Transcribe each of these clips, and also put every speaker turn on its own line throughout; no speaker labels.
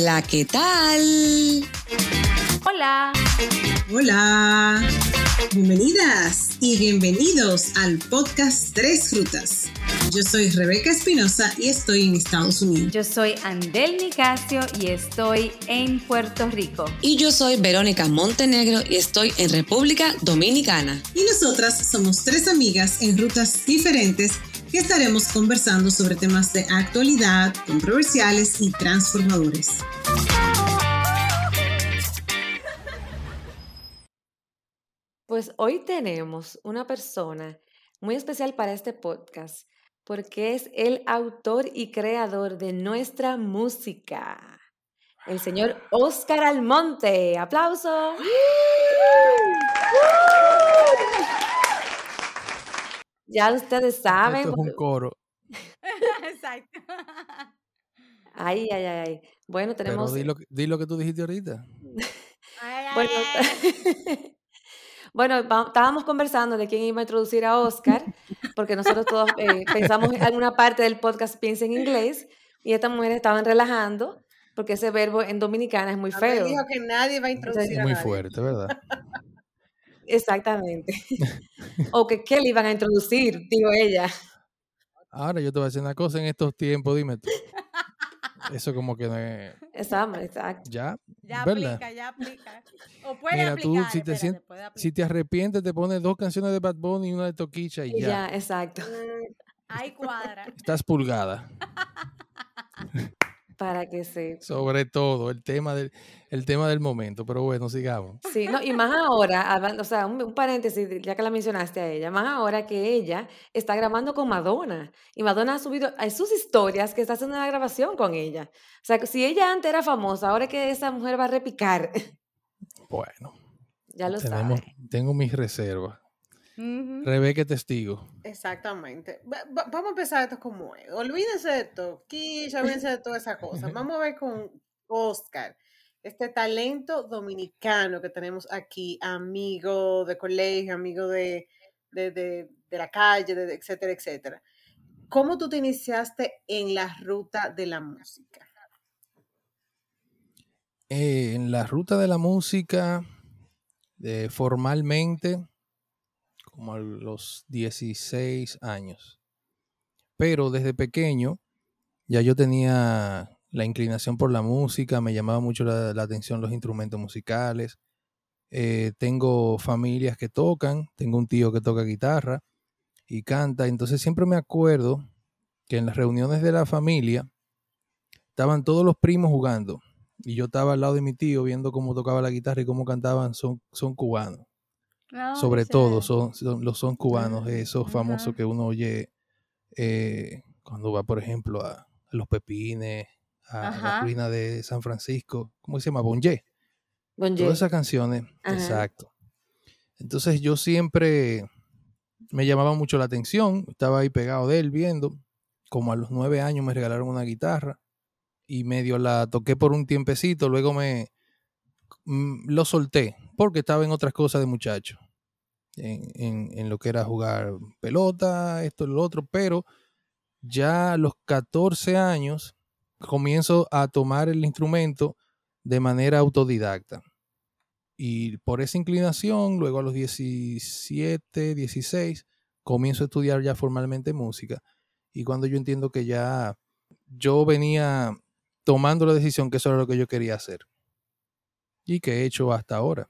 Hola, ¿qué tal?
Hola.
Hola. Bienvenidas y bienvenidos al podcast Tres Frutas. Yo soy Rebeca Espinosa y estoy en Estados Unidos.
Yo soy Andel Nicasio y estoy en Puerto Rico.
Y yo soy Verónica Montenegro y estoy en República Dominicana.
Y nosotras somos tres amigas en rutas diferentes que estaremos conversando sobre temas de actualidad, controversiales y transformadores.
Pues hoy tenemos una persona muy especial para este podcast porque es el autor y creador de nuestra música, el señor Oscar Almonte. ¡Aplauso! Ya ustedes saben.
Esto es un coro.
Exacto. Ay, ay, ay, ay. Bueno, tenemos.
Pero di lo, que- di lo que tú dijiste ahorita.
Bueno, bueno, va- estábamos conversando de quién iba a introducir a Oscar, porque nosotros todos eh, pensamos en alguna parte del podcast piensa en inglés, y estas mujeres estaban relajando, porque ese verbo en dominicana es muy feo.
dijo que nadie va a introducir
Es
a
muy
nadie.
fuerte, ¿verdad?
Exactamente. o que qué le iban a introducir, digo ella.
Ahora yo te voy a decir una cosa en estos tiempos, dime tú. Eso como que no es...
Exacto, exacto.
Ya,
Ya
¿verdad?
aplica, ya aplica. O puede
Mira, tú,
aplicar,
si te
espérate,
sientes-
puede aplicar.
Si te arrepientes, te pones dos canciones de Bad Bunny y una de Toquicha y
Y
ya.
ya, exacto.
Ahí cuadra.
Estás pulgada.
Para que se
Sobre todo, el tema del, el tema del momento. Pero bueno, sigamos.
Sí, no, y más ahora, o sea, un, un paréntesis, ya que la mencionaste a ella, más ahora que ella está grabando con Madonna y Madonna ha subido a sus historias que está haciendo una grabación con ella. O sea, si ella antes era famosa, ahora que esa mujer va a repicar,
Bueno,
ya lo
tenemos,
sabe.
tengo mis reservas.
Ujú.
Rebeca testigo.
Exactamente. Va- va- vamos a empezar esto como es. Olvídense de Toquilla, olvídense de toda esa cosa. Vamos a ver con Oscar, este talento dominicano que tenemos aquí, amigo de colegio, amigo de, de, de- de la calle, de etcétera, etcétera. ¿Cómo tú te iniciaste en la ruta de la música?
Eh, en la ruta de la música, eh, formalmente, como a los 16 años. Pero desde pequeño ya yo tenía la inclinación por la música, me llamaba mucho la, atención los instrumentos musicales. Eh, tengo familias que tocan, tengo un tío que toca guitarra y canta, entonces siempre me acuerdo que en las reuniones de la familia estaban todos los primos jugando y yo estaba al lado de mi tío viendo cómo tocaba la guitarra y cómo cantaban son, son cubanos. Sobre todo son, son- los son cubanos, esos famosos que uno oye eh, cuando va, por ejemplo, a, a Los Pepines, a, la ruina de San Francisco, ¿cómo se llama? Bonje.
Bon
Todas esas canciones,
Ajá.
exacto. Entonces yo siempre me llamaba mucho la atención, estaba ahí pegado de él viendo, como a los nueve años me regalaron una guitarra y medio la toqué por un tiempecito, luego me mm, lo solté porque estaba en otras cosas de muchacho, en, en- lo que era jugar pelota, esto y lo otro, pero ya a los 14 años comienzo a tomar el instrumento de manera autodidacta. Y por esa inclinación, luego a los 17, 16, comienzo a estudiar ya formalmente música. Y cuando yo entiendo que ya yo venía tomando la decisión que eso era lo que yo quería hacer. Y que he hecho hasta ahora,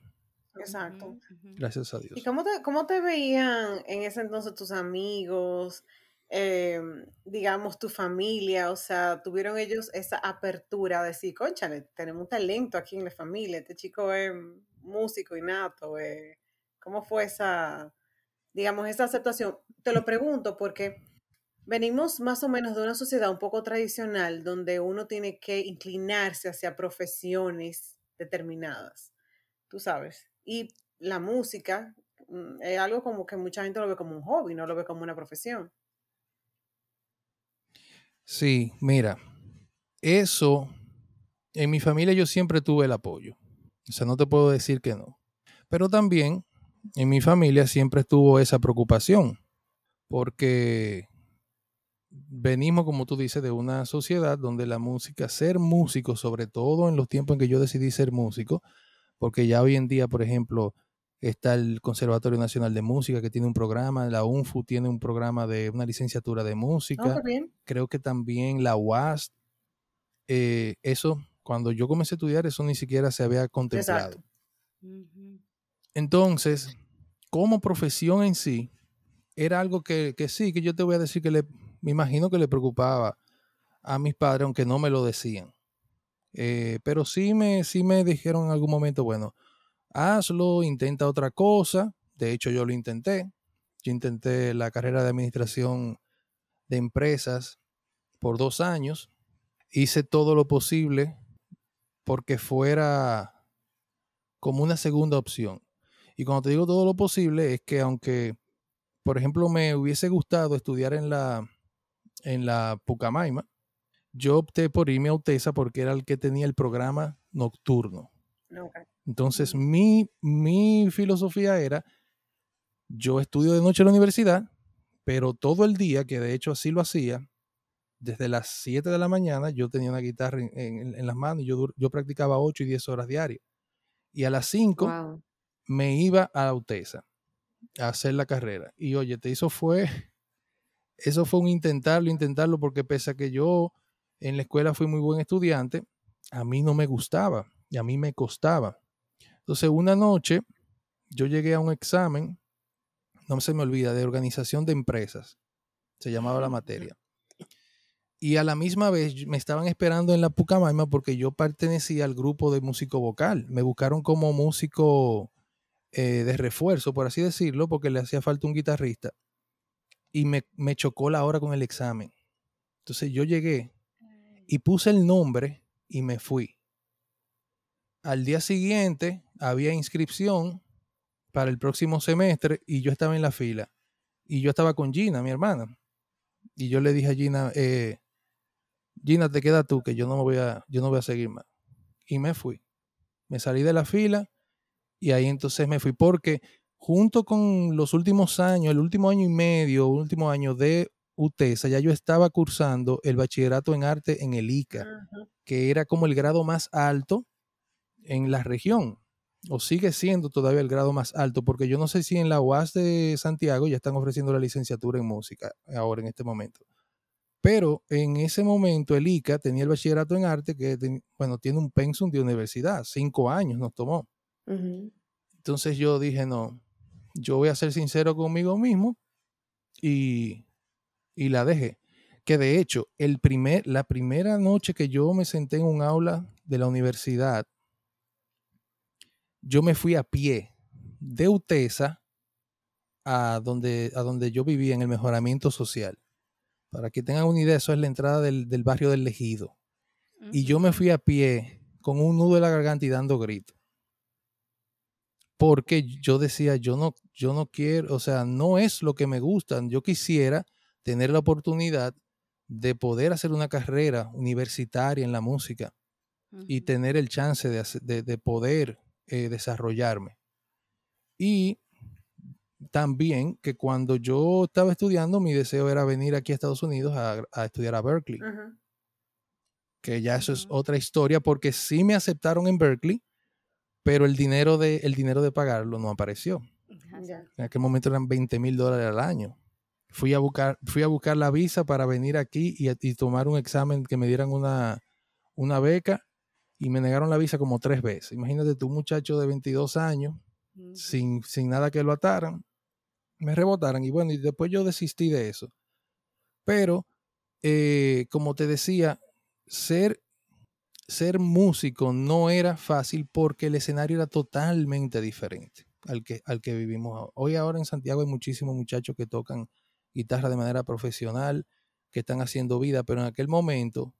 Exacto.
Gracias a Dios.
¿Y cómo te, cómo te veían en ese entonces tus amigos, em, digamos, tu familia? O sea, ¿tuvieron ellos esa apertura de decir, conchale, tenemos un talento aquí en la familia, este chico es músico innato? eh"? ¿Cómo fue esa, digamos, esa aceptación? Te lo pregunto porque venimos más o menos de una sociedad un poco tradicional donde uno tiene que inclinarse hacia profesiones determinadas, tú sabes. Y la música mm, es algo como que mucha gente lo ve como un hobby, no lo ve como una profesión.
Sí, mira, eso, en mi familia yo siempre tuve el apoyo. O sea, no te puedo decir que no. Pero también en mi familia siempre estuvo esa preocupación, porque venimos, como tú dices, de una sociedad donde la música, ser músico, sobre todo en los tiempos en que yo decidí ser músico, porque ya hoy en día, por ejemplo, está el Conservatorio Nacional de Música que tiene un programa, la UNFU tiene un programa de una licenciatura de
Oh,
música,
qué bien.
creo que también la UAS, eh, eso, cuando yo comencé a estudiar, eso ni siquiera se había contemplado.
Exacto.
Entonces, como profesión en sí, era algo que, que sí, que yo te voy a decir que le, me imagino que le preocupaba a mis padres, aunque no me lo decían. Eh, pero sí me, sí me dijeron en algún momento, bueno, hazlo, intenta otra cosa. De hecho, yo lo intenté. Yo intenté la carrera de administración de empresas por dos años. Hice todo lo posible porque fuera como una segunda opción. Y cuando te digo todo lo posible, es que aunque, por ejemplo, me hubiese gustado estudiar en la, en la Pucamaima, yo opté por irme a UTESA porque era el que tenía el programa nocturno. Entonces, mi, mi filosofía era, yo estudio de noche en la universidad, pero todo el día, que de hecho así lo hacía, desde las 7 de la mañana yo tenía una guitarra en, en- en las manos y yo, yo practicaba 8 y 10 horas diarias. Y a las 5
Wow.
me iba a la UTESA a hacer la carrera. Y oye, te hizo fue, eso fue un intentarlo, intentarlo, porque pese a que yo en la escuela fui muy buen estudiante, a mí no me gustaba y a mí me costaba. Entonces, una noche yo llegué a un examen, no se me olvida, de organización de empresas, se llamaba la materia. Y a la misma vez me estaban esperando en la Pucamaima porque yo pertenecía al grupo de músico vocal. Me buscaron como músico eh, de refuerzo, por así decirlo, porque le hacía falta un guitarrista. Y me, me chocó la hora con el examen. Entonces yo llegué y puse el nombre y me fui. Al día siguiente había inscripción para el próximo semestre y yo estaba en la fila. Y yo estaba con Gina, mi hermana. Y yo le dije a Gina, eh, Gina, te queda tú, que yo no me voy a, yo no voy a seguir más. Y me fui. Me salí de la fila y ahí entonces me fui porque junto con los últimos años, el último año y medio, último año de UTESA, ya yo estaba cursando el bachillerato en arte en el ICA, que era como el grado más alto en la región, o sigue siendo todavía el grado más alto, porque yo no sé si en la UAS de Santiago ya están ofreciendo la licenciatura en música ahora en este momento. Pero en ese momento el ICA tenía el bachillerato en arte que, bueno, tiene un pensum de universidad, cinco años nos tomó. Entonces yo dije, no, yo voy a ser sincero conmigo mismo y, y la dejé. Que de hecho, el primer, la primera noche que yo me senté en un aula de la universidad, yo me fui a pie de UTESA a donde, a donde yo vivía en el mejoramiento social. Para que tengan una idea, eso es la entrada del, del barrio del Legido. Y yo me fui a pie con un nudo en la garganta y dando gritos. Porque yo decía, yo no, yo no quiero, o sea, no es lo que me gusta. Yo quisiera tener la oportunidad de poder hacer una carrera universitaria en la música y tener el chance de, de, de poder eh, desarrollarme. Y también que cuando yo estaba estudiando, mi deseo era venir aquí a Estados Unidos a, a estudiar a Berkeley que ya eso es
Ujú.
otra historia, porque sí me aceptaron en Berkeley, pero el dinero de, el dinero de pagarlo no apareció. En aquel momento eran 20 mil dólares al año. Fui a, buscar, fui a buscar la visa para venir aquí y, tomar un examen que me dieran una, una beca y me negaron la visa como tres veces. Imagínate tú, muchacho de 22 años, sin, sin nada que lo ataran, me rebotaran. Y bueno, y después yo desistí de eso. Pero, eh, como te decía, ser, ser músico no era fácil porque el escenario era totalmente diferente al que, al que vivimos. Hoy ahora en Santiago hay muchísimos muchachos que tocan guitarra de manera profesional, que están haciendo vida, pero en aquel momento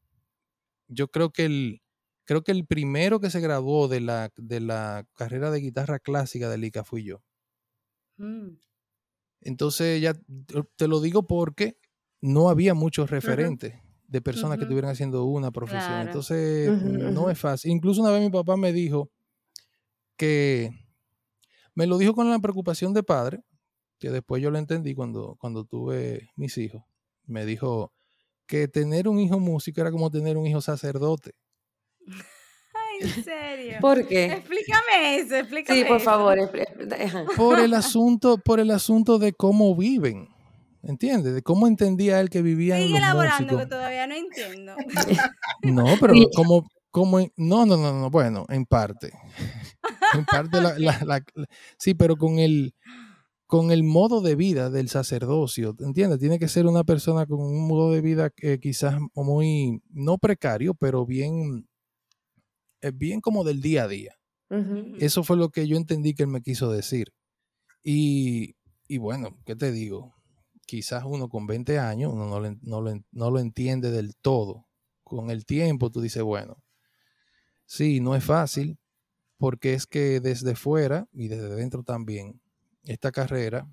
yo creo que el, creo que el primero que se graduó de la, de la carrera de guitarra clásica del ICA fui yo.
Mm.
Entonces ya te- lo digo porque no había muchos referentes de personas que estuvieran haciendo una profesión.
Claro.
Entonces no es fácil. Incluso una vez mi papá me dijo que me lo dijo con la preocupación de padre, que después yo lo entendí cuando, cuando tuve mis hijos. Me dijo, que tener un hijo músico era como tener un hijo sacerdote.
Ay, en serio.
¿Por qué?
Explícame eso, explícame
Sí, por
eso.
favor. ajá.
Por el asunto, por el asunto de cómo viven. ¿Entiendes? De cómo entendía él que vivían
Sigue
los
elaborando que
músicos.
todavía no entiendo.
No, pero como, como en- no, no, no, no, bueno, en parte. En parte la, la- la- la- sí, pero con el con el modo de vida del sacerdocio, ¿entiendes? Tiene que ser una persona con un modo de vida que quizás muy, no precario, pero bien, eh, bien como del día a día. Eso fue lo que yo entendí que él me quiso decir. Y, y bueno, ¿qué te digo? Quizás uno con 20 años uno no, no lo en- no lo entiende del todo. Con el tiempo tú dices, bueno, sí, no es fácil, porque es que desde fuera y desde dentro también, esta carrera,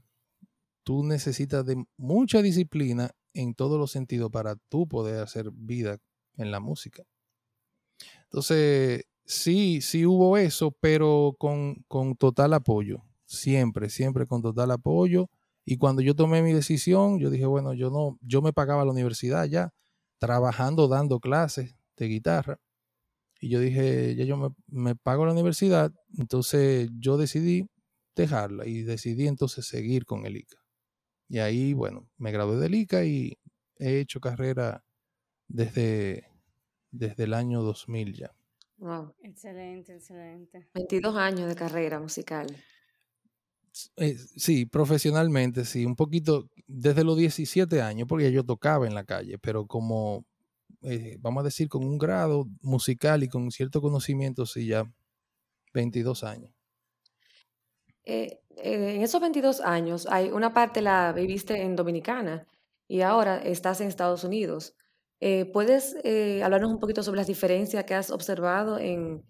tú necesitas de mucha disciplina en todos los sentidos para tú poder hacer vida en la música. Entonces, sí, sí hubo eso, pero con, con total apoyo. Siempre, siempre con total apoyo. Y cuando yo tomé mi decisión, yo dije, bueno, yo no, yo me pagaba la universidad ya, trabajando, dando clases de guitarra. Y yo dije, ya yo me, me pago la universidad. Entonces yo decidí dejarla y decidí entonces seguir con el ICA. Y ahí, bueno, me gradué del ICA y he hecho carrera desde, desde el año 2000 ya.
Wow.
Excelente, excelente.
22 años de carrera musical.
Eh, sí, profesionalmente, sí, un poquito desde los 17 años, porque yo tocaba en la calle, pero como, eh, vamos a decir, con un grado musical y con cierto conocimiento, sí, ya 22 años.
Eh, eh, en esos 22 años, hay una parte la viviste en Dominicana y ahora estás en Estados Unidos. Eh, ¿puedes eh, hablarnos un poquito sobre las diferencias que has observado en,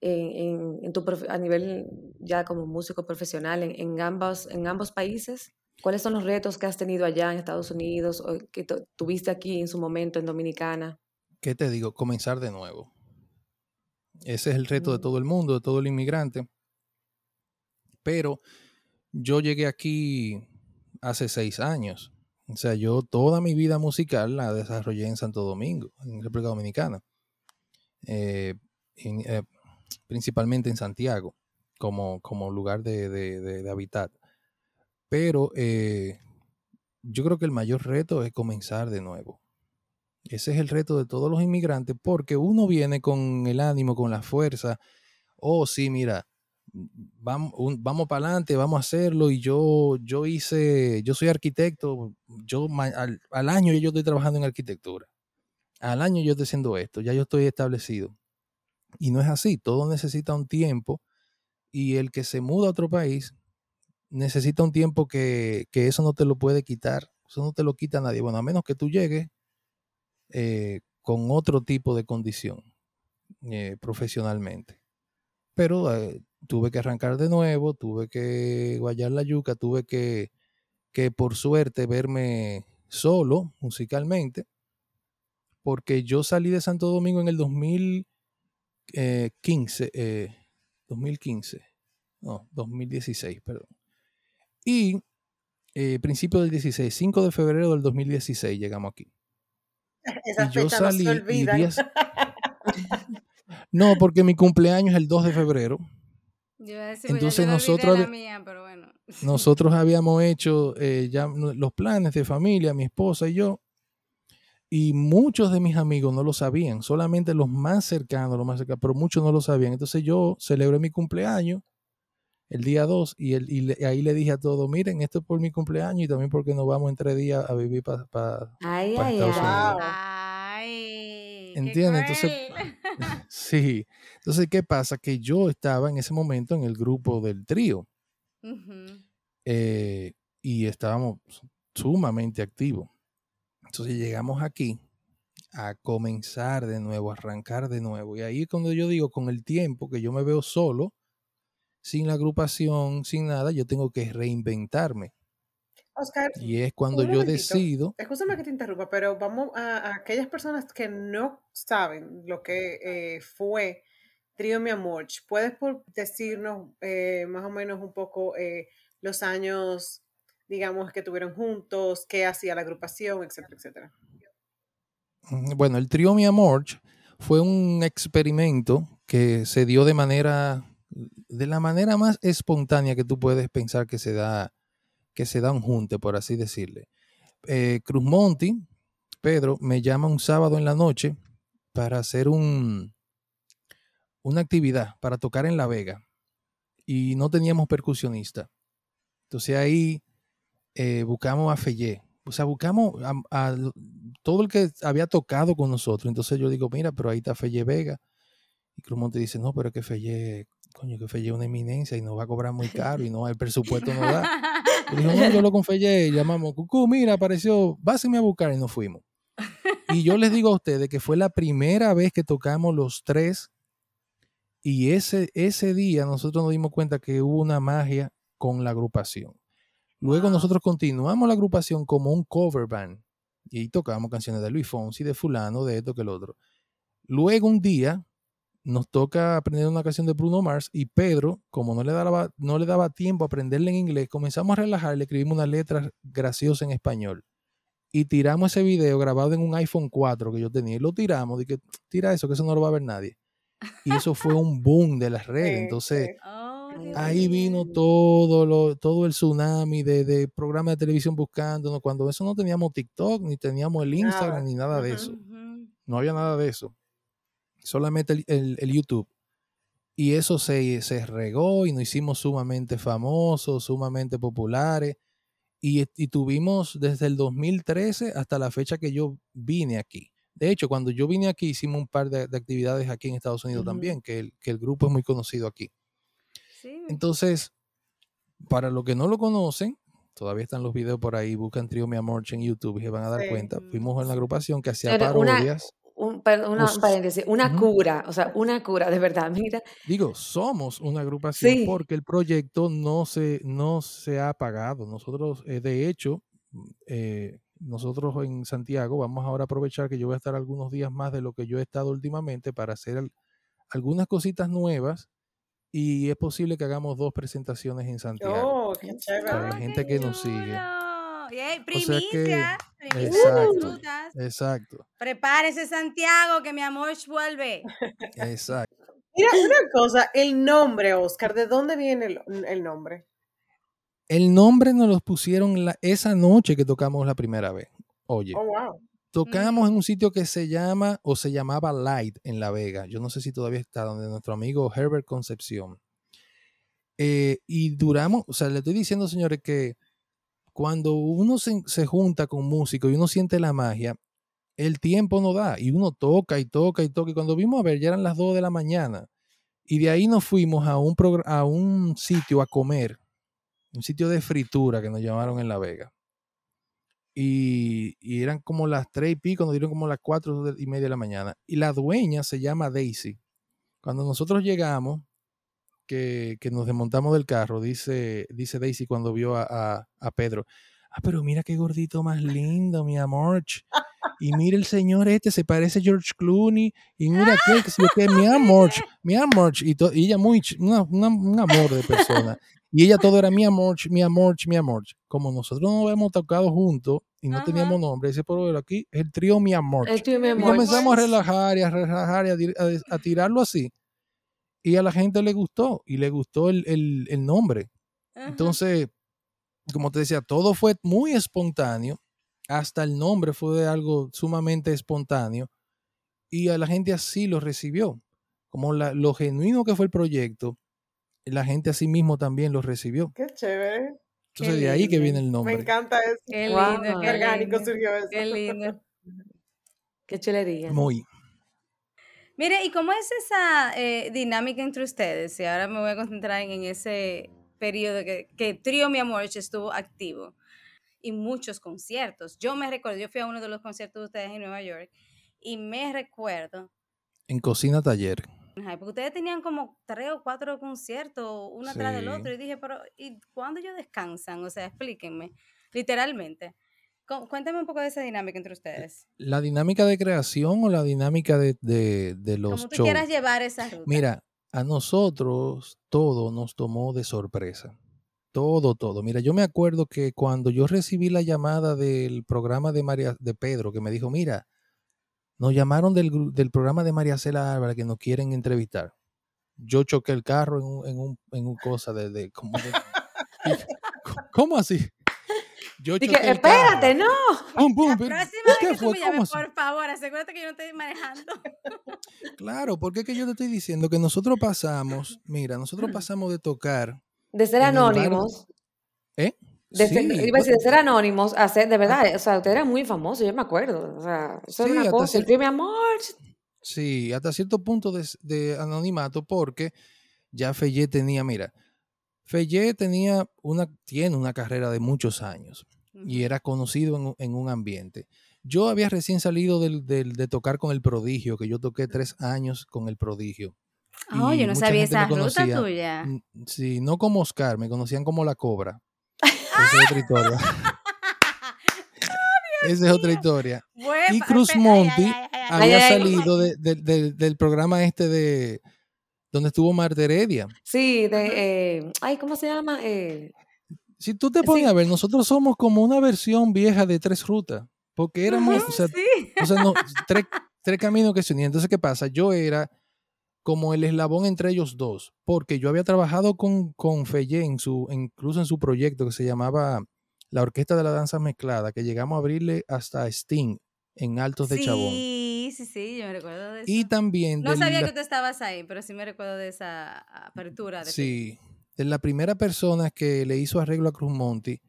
en, en- en tu a nivel ya como músico profesional en, ambos, en ambos países? ¿Cuáles son los retos que has tenido allá en Estados Unidos o que tu- tuviste aquí en su momento en Dominicana?
¿Qué te digo? Comenzar de nuevo. Ese es el reto de
Mm.
todo el mundo, de todo el inmigrante. Pero yo llegué aquí hace seis años. O sea, yo toda mi vida musical la desarrollé en Santo Domingo, en República Dominicana. Eh, eh, principalmente en Santiago, como, como lugar de, de, de- de hábitat. Pero eh, yo creo que el mayor reto es comenzar de nuevo. Ese es el reto de todos los inmigrantes, porque uno viene con el ánimo, con la fuerza. Oh, sí, mira, vamos, vamos para adelante, vamos a hacerlo. Y yo, yo hice, yo soy arquitecto, yo al, año yo estoy trabajando en arquitectura. Al año yo estoy haciendo esto, ya yo estoy establecido. Y no es así, todo necesita un tiempo. Y el que se muda a otro país necesita un tiempo que, que eso no te lo puede quitar. Eso no te lo quita nadie. Bueno, a menos que tú llegues eh, con otro tipo de condición eh, profesionalmente. Pero eh, tuve que arrancar de nuevo, tuve que guayar la yuca, tuve que, que por suerte verme solo musicalmente, porque yo salí de Santo Domingo en el 2015, eh, 2015, no, 2016, perdón. Y eh, principio del 16, 5 de febrero del 2016 llegamos aquí.
Esas
Y yo
fechas no
salí
se
días... No, porque mi cumpleaños es el 2 de febrero.
Decir, pues
Entonces nosotros
mía, pero bueno.
Nosotros habíamos hecho eh, ya los planes de familia, mi esposa y yo, y muchos de mis amigos no lo sabían, solamente los más cercanos, los más cercanos, pero muchos no lo sabían. Entonces yo celebré mi cumpleaños el día 2 y, el, y le- ahí le dije a todos, miren, esto es por mi cumpleaños y también porque nos vamos en tres días a vivir para... Para
ay,
Estados
ay.
Unidos.
Ay, qué
¿Entiendes? Entonces, sí. Entonces, ¿qué pasa? Que yo estaba en ese momento en el grupo del trío. Eh, y estábamos sumamente activos. Entonces llegamos aquí a comenzar de nuevo, a arrancar de nuevo. Y ahí es cuando yo digo, con el tiempo que yo me veo solo, sin la agrupación, sin nada, yo tengo que reinventarme.
Oscar,
Y es cuando yo
momentito.
decido,
escúchame que te interrumpa, pero vamos a, a aquellas personas que no saben lo que eh, fue Trío Mi Amor. ¿Puedes por decirnos eh, más o menos un poco eh, los años, digamos, que tuvieron juntos, qué hacía la agrupación, etcétera, etcétera?
Bueno, el trío Mi Amor fue un experimento que se dio de manera, de la manera más espontánea que tú puedes pensar que se da, que se da un junte, por así decirle. Eh, Cruz Monti, Pedro, me llama un sábado en la noche para hacer un, una actividad, para tocar en La Vega. Y no teníamos percusionista. Entonces ahí eh, buscamos a Fellé. O sea, buscamos a, todo el que había tocado con nosotros. Entonces yo digo, mira, pero ahí está Fellé Vega. Y Cruzmonte dice, no, pero es que Fellé, coño, que Fellé es una eminencia y nos va a cobrar muy caro y no, el presupuesto no da. Y dijo, no, yo lo con Fellé, llamamos, Cucú, mira, apareció, báseme a buscar y nos fuimos. Y yo les digo a ustedes que fue la primera vez que tocamos los tres y ese, ese día nosotros nos dimos cuenta que hubo una magia con la agrupación. Luego nosotros continuamos la agrupación como un cover band y tocamos canciones de Luis Fonsi, de fulano, de esto que el otro. Luego un día nos toca aprender una canción de Bruno Mars y Pedro, como no le daba, no le daba tiempo a aprenderla en inglés, comenzamos a relajar, le escribimos una letra graciosa en español y tiramos ese video grabado en un iPhone 4 que yo tenía y lo tiramos, que tira eso, que eso no lo va a ver nadie. Y eso fue un boom de las redes. Entonces,
Oh,
ahí vino todo, lo, todo el tsunami de, de programas de televisión buscándonos. Cuando eso no teníamos TikTok, ni teníamos el Instagram, ni nada de eso. No había nada de eso. Solamente el, el- el YouTube. Y eso se, se regó y nos hicimos sumamente famosos, sumamente populares. Y, y tuvimos desde el 2013 hasta la fecha que yo vine aquí. De hecho, cuando yo vine aquí, hicimos un par de, de actividades aquí en Estados Unidos también, que el, que el grupo es muy conocido aquí.
Sí.
Entonces, para los que no lo conocen, todavía están los videos por ahí, buscan Trío Mi Amor en YouTube y se van a dar
Sí.
cuenta. Fuimos en la agrupación que hacía parodias.
Un, una, un paréntesis, una
Ujú.
cura, o sea, una cura, de verdad, mira.
Digo, somos una agrupación
Sí.
porque el proyecto no se, no se ha apagado. Nosotros, eh, de hecho, eh, nosotros en Santiago vamos ahora a aprovechar que yo voy a estar algunos días más de lo que yo he estado últimamente para hacer al- algunas cositas nuevas y es posible que hagamos dos presentaciones en Santiago.
Oh, qué chévere.
Para la
Oh,
gente que nos sigue.
Chulo. Yay,
O sea que-
primicia. primicia de
Exacto.
frutas.
Exacto,
Prepárese, Santiago, que mi amor vuelve.
exacto.
Mira, una cosa, el nombre, Oscar, ¿de dónde viene el, el nombre?
El nombre nos lo pusieron la- esa noche que tocamos la primera vez. Oye,
Oh, wow.
tocamos en un sitio que se llama o se llamaba Light en La Vega. Yo no sé si todavía está, donde nuestro amigo Herbert Concepción. Eh, y duramos, o sea, le estoy diciendo, señores, que cuando uno se, junta con músicos y uno siente la magia, el tiempo no da y uno toca y toca y toca. Y cuando vimos a ver, ya eran las 2 de la mañana. Y de ahí nos fuimos a un, sitio a comer, un sitio de fritura que nos llamaron en La Vega. Y, y eran como las tres y pico, nos dieron como las cuatro de- y media de la mañana. Y la dueña se llama Daisy. Cuando nosotros llegamos, que, que nos desmontamos del carro, dice, dice Daisy cuando vio a, a- a Pedro, ah, pero mira qué gordito más lindo, mi amor. Y mira el señor este, se parece a George Clooney. Y mira aquel que qué, mi amor, mi amor. Y, to- y ella muy, una- una- un amor de persona. Y ella todo era mi amor, mi amor, mi amor. Como nosotros no habíamos tocado juntos y no
Ajá.
teníamos nombre, dice, pero aquí el trío mi amor.
El tío mi
Y
amor.
comenzamos a relajar y a relajar y a- a tirarlo así. Y a la gente le gustó y le gustó el, el- el nombre.
Ajá.
Entonces, como te decía, todo fue muy espontáneo. Hasta el nombre fue de algo sumamente espontáneo. Y a la gente así lo recibió. Como la- lo genuino que fue el proyecto, la gente así mismo también lo recibió.
Qué chévere.
Entonces,
Qué
de ahí que viene el
Me
nombre.
encanta eso.
Qué lindo,
Qué
qué
orgánico
lindo.
surgió eso.
Qué lindo.
Qué chulería.
Muy.
Mire, ¿y cómo es esa eh, dinámica entre ustedes? Y ahora me voy a concentrar en, en ese periodo que, que Trío Mi Amor estuvo activo y muchos conciertos. Yo me recuerdo, yo fui a uno de los conciertos de ustedes en Nueva York y me recuerdo,
En Cocina Taller.
porque ustedes tenían como tres o cuatro conciertos, uno atrás del otro, y dije, pero ¿y cuándo ellos descansan? O sea, explíquenme, literalmente. Cu- Cuéntame un poco de esa dinámica entre ustedes.
¿La dinámica de creación o la dinámica de, de- de los
Como tú
shows?
quieras llevar esa ruta.
Mira, a nosotros todo nos tomó de sorpresa. Todo, todo. Mira, yo me acuerdo que cuando yo recibí la llamada del programa de María de Pedro, que me dijo, mira, nos llamaron del, del programa de María Cela Álvarez que nos quieren entrevistar. Yo choqué el carro en un, en un, en un cosa de, de- como de- ¿Cómo así? Yo
Dije, espérate, no.
La próxima
¿qué
vez que tú me
¿Cómo
llames, por favor, asegúrate que yo no estoy manejando.
Claro, porque es que yo te estoy diciendo que nosotros pasamos, mira, nosotros pasamos de tocar,
De ser anónimos.
¿eh?
De ser,
Sí,
iba a decir, de ser anónimos a ser, de verdad, o sea, usted era muy famoso, yo me acuerdo. O sea, eso
Sí,
era una
hasta
cosa. El mi amor.
Sí, hasta cierto punto de, de anonimato, porque ya Feyé tenía, mira, Feyé tenía una, tiene una carrera de muchos años y era conocido en, un- en un ambiente. Yo había recién salido del, del- de tocar con el prodigio, que yo toqué tres años con el prodigio.
Oh,
y
yo no sabía esa ruta tuya.
mm, Sí, no como Oscar, me conocían como la cobra. Esa es otra historia. Esa es otra historia.
Bueno,
Y Cruz Monti
ay,
había
ay, ay.
salido de- de- de- del programa este de donde estuvo Marta Heredia.
Sí, de, eh, ay, ¿cómo se llama? Eh,
Si tú te pones
Sí.
a ver, nosotros somos como una versión vieja de Tres Rutas, porque éramos, o sea,
Sí.
o sea, no, tres, tres caminos que se unían. Entonces, ¿qué pasa? Yo era como el eslabón entre ellos dos, porque yo había trabajado con, con Fellé en su, incluso en su proyecto que se llamaba la Orquesta de la Danza Mezclada, que llegamos a abrirle hasta Sting en Altos de Chabón.
Sí, sí, sí, yo me recuerdo de eso.
Y también
no sabía
la-
que tú estabas ahí, pero sí me recuerdo de esa apertura. De.
Sí, de la primera persona que le hizo arreglo a Cruz Monti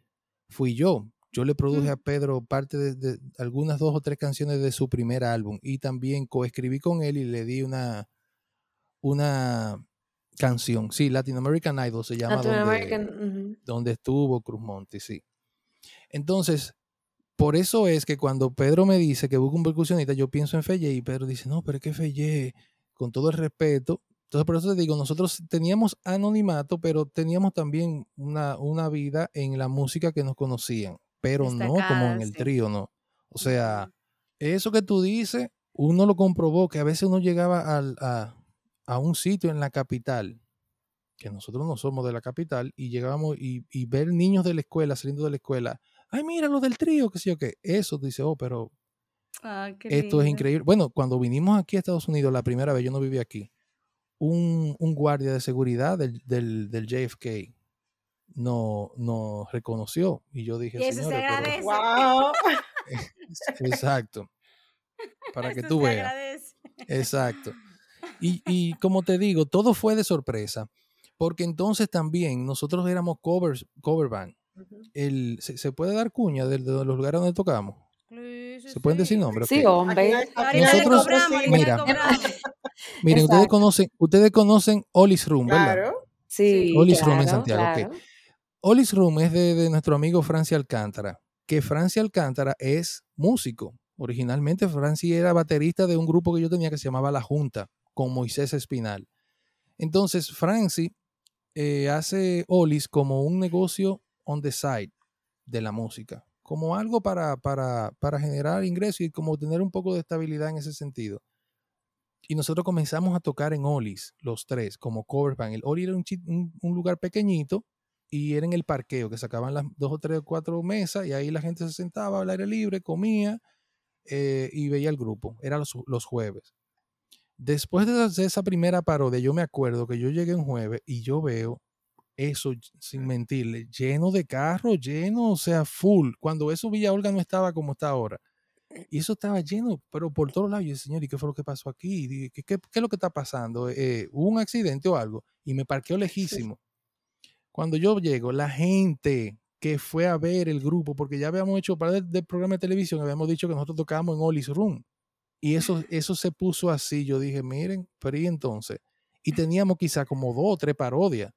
fui yo. Yo le produje
Mm.
a Pedro parte de, de algunas dos o tres canciones de su primer álbum y también coescribí con él y le di una, una canción. Sí, Latin American Idol se llama
Latin
donde,
American,
donde estuvo Cruz Monti, sí. Entonces, por eso es que cuando Pedro me dice que busca un percusionista, yo pienso en Felle y Pedro dice, no, pero es que Felle, con todo el respeto. Entonces, por eso te digo, nosotros teníamos anonimato, pero teníamos también una, una vida en la música que nos conocían, pero no como en el
sí.
trío, no. O sea, eso que tú dices, uno lo comprobó, que a veces uno llegaba al- a, a un sitio en la capital, que nosotros no somos de la capital, y llegábamos y, y ver niños de la escuela saliendo de la escuela, ay, mira lo del trío, que sé yo qué, eso dice, oh, pero
qué
esto es increíble. Bueno, cuando vinimos aquí a Estados Unidos la primera vez, yo no vivía aquí, un, un guardia de seguridad del, del, del JFK no- nos reconoció y yo dije,
Y eso se
"Señores, pero-
agradece.
Wow.
exacto, para que
Eso
tú veas.
agradece.
Exacto. Y, y como te digo, todo fue de sorpresa, porque entonces también nosotros éramos covers, cover band. El, ¿se, se puede dar cuña de, de los lugares donde tocamos?
Sí, sí,
¿Se pueden decir nombres?
Sí, hombre.
Nosotros-
cobramos,
Mira. Miren, ustedes conocen, ustedes conocen Olis Room, ¿verdad?
Claro.
Sí,
Olis Room en Santiago,
claro.
Olis Room es de, de nuestro amigo Francia Alcántara, que Francia Alcántara es músico. Originalmente Francia era baterista de un grupo que yo tenía que se llamaba La Junta, con Moisés Espinal. Entonces, Franci eh, hace Olis como un negocio on the side de la música, como algo para, para, para generar ingresos y como tener un poco de estabilidad en ese sentido. Y nosotros comenzamos a tocar en Olis, los tres, como cover band. El Oli era un, un- un lugar pequeñito y era en el parqueo, que sacaban las dos o tres o cuatro mesas y ahí la gente se sentaba al aire libre, comía eh, y veía el grupo. Era los, los jueves. Después de esa primera parodia, yo me acuerdo que yo llegué un jueves y yo veo eso, sin mentirle, lleno de carros, lleno, o sea, full. Cuando eso Villa Olga no estaba como está ahora. Y eso estaba lleno, pero por todos lados. Y yo, señor, ¿y qué fue lo que pasó aquí? Dije, ¿Qué, qué, qué es lo que está pasando? Eh, ¿Hubo un accidente o algo? Y me parqueo lejísimo. Cuando yo llego, la gente que fue a ver el grupo, porque ya habíamos hecho para del, del programa de televisión, habíamos dicho que nosotros tocábamos en Olis Room. Y eso, eso se puso así. Yo dije, miren, pero y entonces. Y teníamos quizá como dos o tres parodias.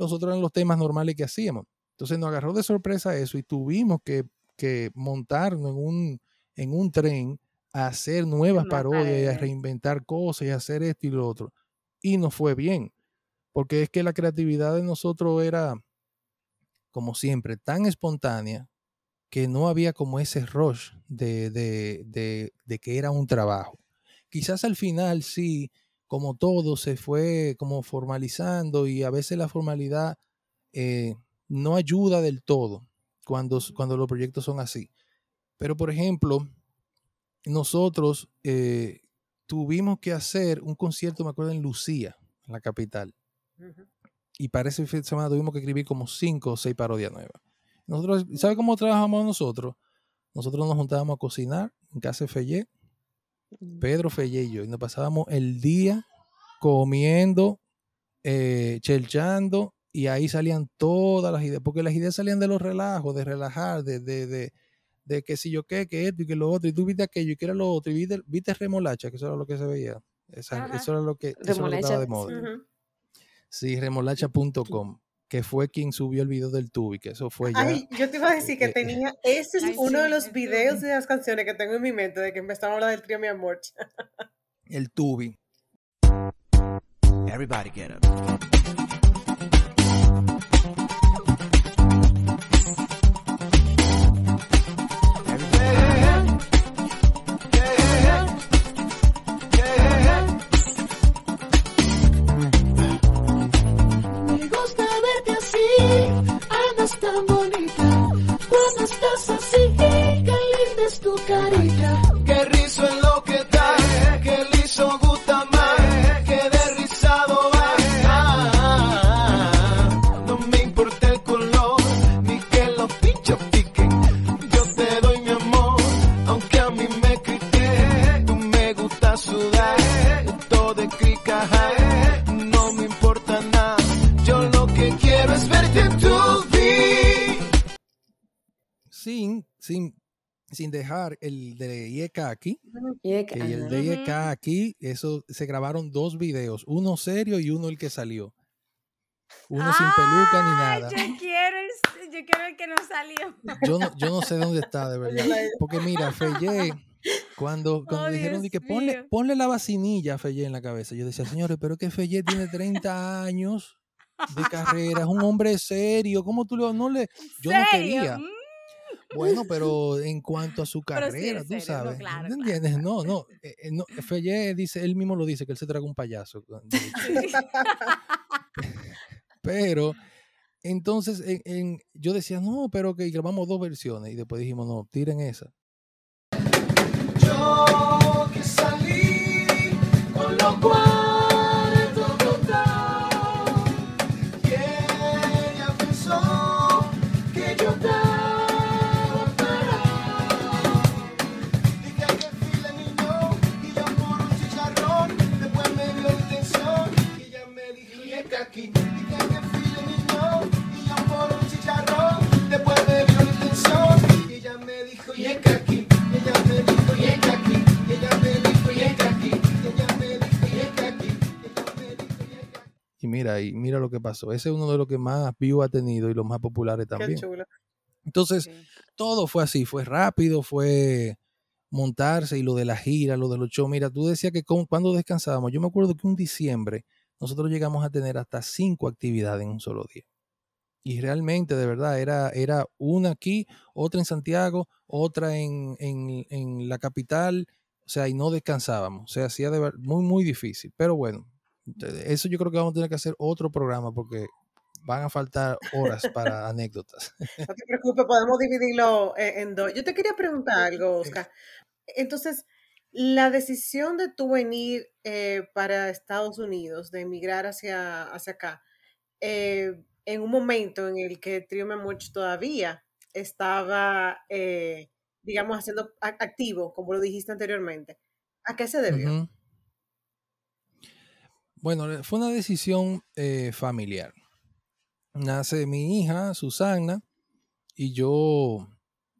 Los otros eran los temas normales que hacíamos. Entonces nos agarró de sorpresa eso y tuvimos que, que montarnos en un, en un tren a hacer nuevas parodias y a reinventar cosas y hacer esto y lo otro. Y nos fue bien, porque es que la creatividad de nosotros era, como siempre, tan espontánea que no había como ese rush de, de, de, de que era un trabajo. Quizás al final sí, como todo, se fue como formalizando y a veces la formalidad eh, no ayuda del todo cuando, cuando los proyectos son así. Pero, por ejemplo, nosotros eh, tuvimos que hacer un concierto, me acuerdo, en Lucía, en la capital.
Ujú.
Y para ese fin de semana tuvimos que escribir como cinco o seis parodias nuevas. Nosotros, ¿sabe cómo trabajamos nosotros? Nosotros nos juntábamos a cocinar en casa de Fellé, Pedro Fellé y yo, y nos pasábamos el día comiendo, eh, chelchando, y ahí salían todas las ideas, porque las ideas salían de los relajos, de relajar, de, de, de, de que si yo qué, que esto y que lo otro, y tú viste aquello y que era lo otro, y viste, viste remolacha, que eso era lo que se veía. Esa- eso era lo que, eso era lo que estaba de moda. Sí, remolacha.com, que fue quien subió el video del tubi, que eso fue ya.
Ay, yo te iba a decir que
eh,
tenía, ese es
Ay,
uno
sí,
de los videos
tubi.
de las canciones que tengo en mi mente de que empezamos a hablar del trío Mi Amor.
el tubi.
Everybody get up.
Aquí, eso se grabaron dos videos, uno serio y uno el que salió. Uno sin peluca ni nada.
Yo quiero, el, yo quiero el que no salió.
Yo no, yo no sé dónde está, de verdad. Porque mira, Fellé, cuando, cuando
Oh,
dijeron que ponle, ponle la vacinilla a Fellé en la cabeza, yo decía, señores, pero es que Fellé tiene 30 años de carrera, es un hombre serio, ¿cómo tú lo, no le, yo no quería. Bueno, pero en cuanto a su
sí
carrera, tú
serio, no,
sabes,
claro,
¿no
claro,
entiendes? No, no, eh, eh, no, Fellé dice, él mismo lo dice, que él se traga un payaso. Pero entonces en, en- yo decía, no, pero que grabamos dos versiones y después dijimos, no, tiren esa.
Yo que salí con los cuartos Y
mira, y mira lo que pasó. Ese es uno de los que más views ha tenido y los más populares
Qué
también.
chulo.
Entonces,
Sí.
todo fue así, fue rápido, fue montarse y lo de la gira, lo de los shows. Mira, tú decías que con- cuando descansábamos, yo me acuerdo que un diciembre nosotros llegamos a tener hasta cinco actividades en un solo día. Y realmente, de verdad, era, era una aquí, otra en Santiago, otra en, en- en la capital, o sea, y no descansábamos. O sea, hacía de ver- muy, muy difícil. Pero bueno, eso yo creo que vamos a tener que hacer otro programa porque van a faltar horas para anécdotas.
No te preocupes, podemos dividirlo eh, en dos. Yo te quería preguntar algo, Oscar. Entonces, la decisión de tú venir eh, para Estados Unidos, de emigrar hacia, hacia acá, eh, en un momento en el que Trio Memuch todavía estaba, eh, digamos, haciendo activo, como lo dijiste anteriormente, ¿a qué se debió?
Bueno, eh, fue una decisión eh, familiar. Nace mi hija, Susana, y yo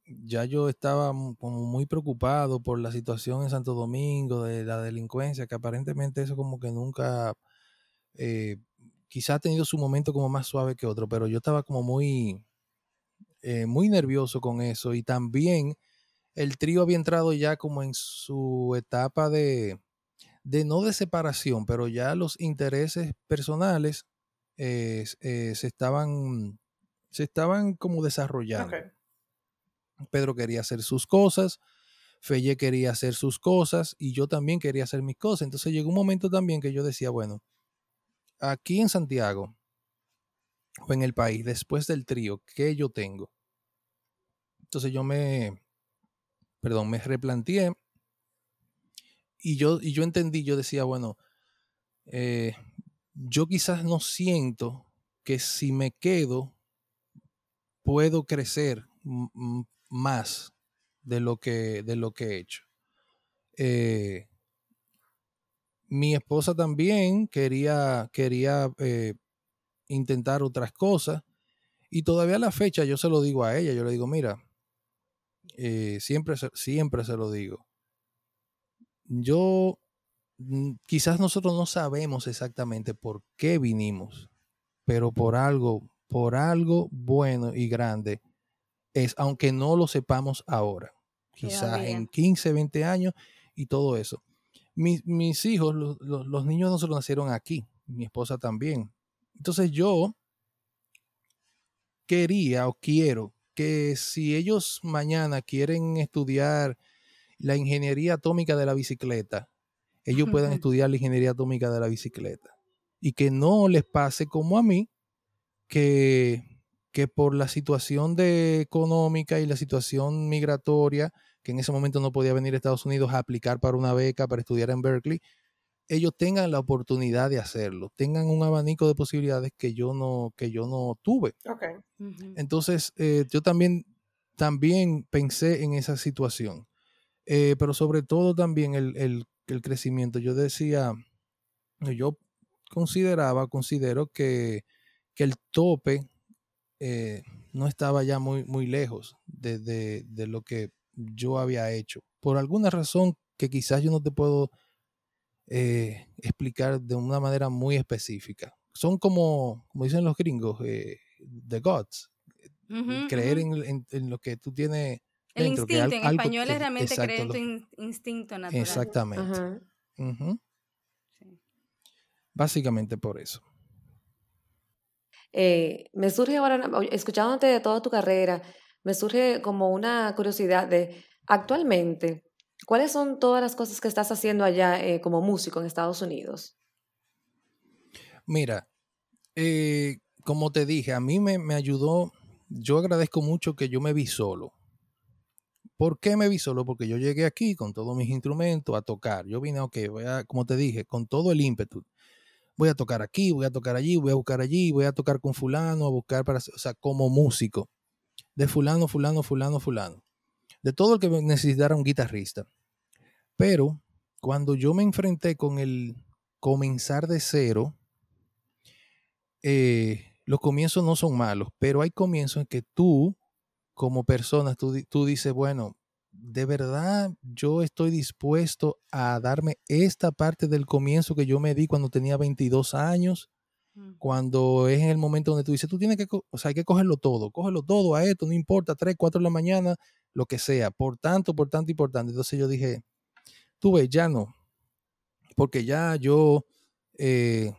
ya yo estaba como muy preocupado por la situación en Santo Domingo, de la delincuencia, que aparentemente eso como que nunca, eh, quizá ha tenido su momento como más suave que otro, pero yo estaba como muy, eh, muy nervioso con eso y también el trío había entrado ya como en su etapa de, de no de separación, pero ya los intereses personales eh, eh, se estaban se estaban como desarrollando. Pedro quería hacer sus cosas, Felle quería hacer sus cosas y yo también quería hacer mis cosas. Entonces llegó un momento también que yo decía, bueno, aquí en Santiago o en el país, después del trío, ¿qué yo tengo? Entonces yo me, perdón, me replanteé y yo, y yo entendí, yo decía, bueno, eh, yo quizás no siento que si me quedo, puedo crecer más de lo que, de lo que he hecho. Eh, mi esposa también quería, quería eh, intentar otras cosas y todavía a la fecha yo se lo digo a ella, yo le digo, mira, eh, siempre, siempre se lo digo. Yo, mm, quizás nosotros no sabemos exactamente por qué vinimos, pero por algo, por algo bueno y grande es, aunque no lo sepamos ahora, quizás en 15, 20 años y todo eso. Mis, mis hijos, los, los- los niños de nosotros nacieron aquí, mi esposa también. Entonces yo quería o quiero que si ellos mañana quieren estudiar la ingeniería atómica de la bicicleta, ellos puedan estudiar la ingeniería atómica de la bicicleta. Y que no les pase como a mí, que, que por la situación de económica y la situación migratoria, que en ese momento no podía venir a Estados Unidos a aplicar para una beca para estudiar en Berkeley, ellos tengan la oportunidad de hacerlo, tengan un abanico de posibilidades que yo no, que yo no tuve. Entonces, eh, yo también, también pensé en esa situación. Eh, pero sobre todo también el, el- el crecimiento. Yo decía, yo consideraba, considero que, que el tope eh, no estaba ya muy, muy lejos de, de- de lo que yo había hecho. Por alguna razón que quizás yo no te puedo eh, explicar de una manera muy específica. Son como, como dicen los gringos, eh, the gods, creer en, en- en lo que tú tienes
El
dentro,
instinto,
al-
en
algo
español es realmente
exacto,
creer en tu in- instinto natural.
Exactamente.
Ajá.
Sí.
Básicamente por eso.
Eh, me surge ahora, escuchándote de toda tu carrera, me surge como una curiosidad de, actualmente, ¿cuáles son todas las cosas que estás haciendo allá eh, como músico en Estados Unidos?
Mira, eh, como te dije, a mí me, me ayudó, yo agradezco mucho que yo me vi solo. ¿Por qué me vi solo? Porque yo llegué aquí con todos mis instrumentos a tocar. Yo vine, ok, voy a, como te dije, con todo el ímpetu. Voy a tocar aquí, voy a tocar allí, voy a buscar allí, voy a tocar con fulano, a buscar para, o sea, como músico. De fulano, fulano, fulano, fulano. De todo el que necesitara un guitarrista. Pero cuando yo me enfrenté con el comenzar de cero, eh, los comienzos no son malos, pero hay comienzos en que tú, como persona, tú, tú dices, bueno, de verdad yo estoy dispuesto a darme esta parte del comienzo que yo me di cuando tenía 22 años,
Mm.
cuando es en el momento donde tú dices, tú tienes que, o sea, hay que cogerlo todo, cógelo todo a esto, no importa, 3, 4 de la mañana, lo que sea, por tanto, por tanto y por tanto. Entonces yo dije, tú ves, ya no, porque ya yo eh,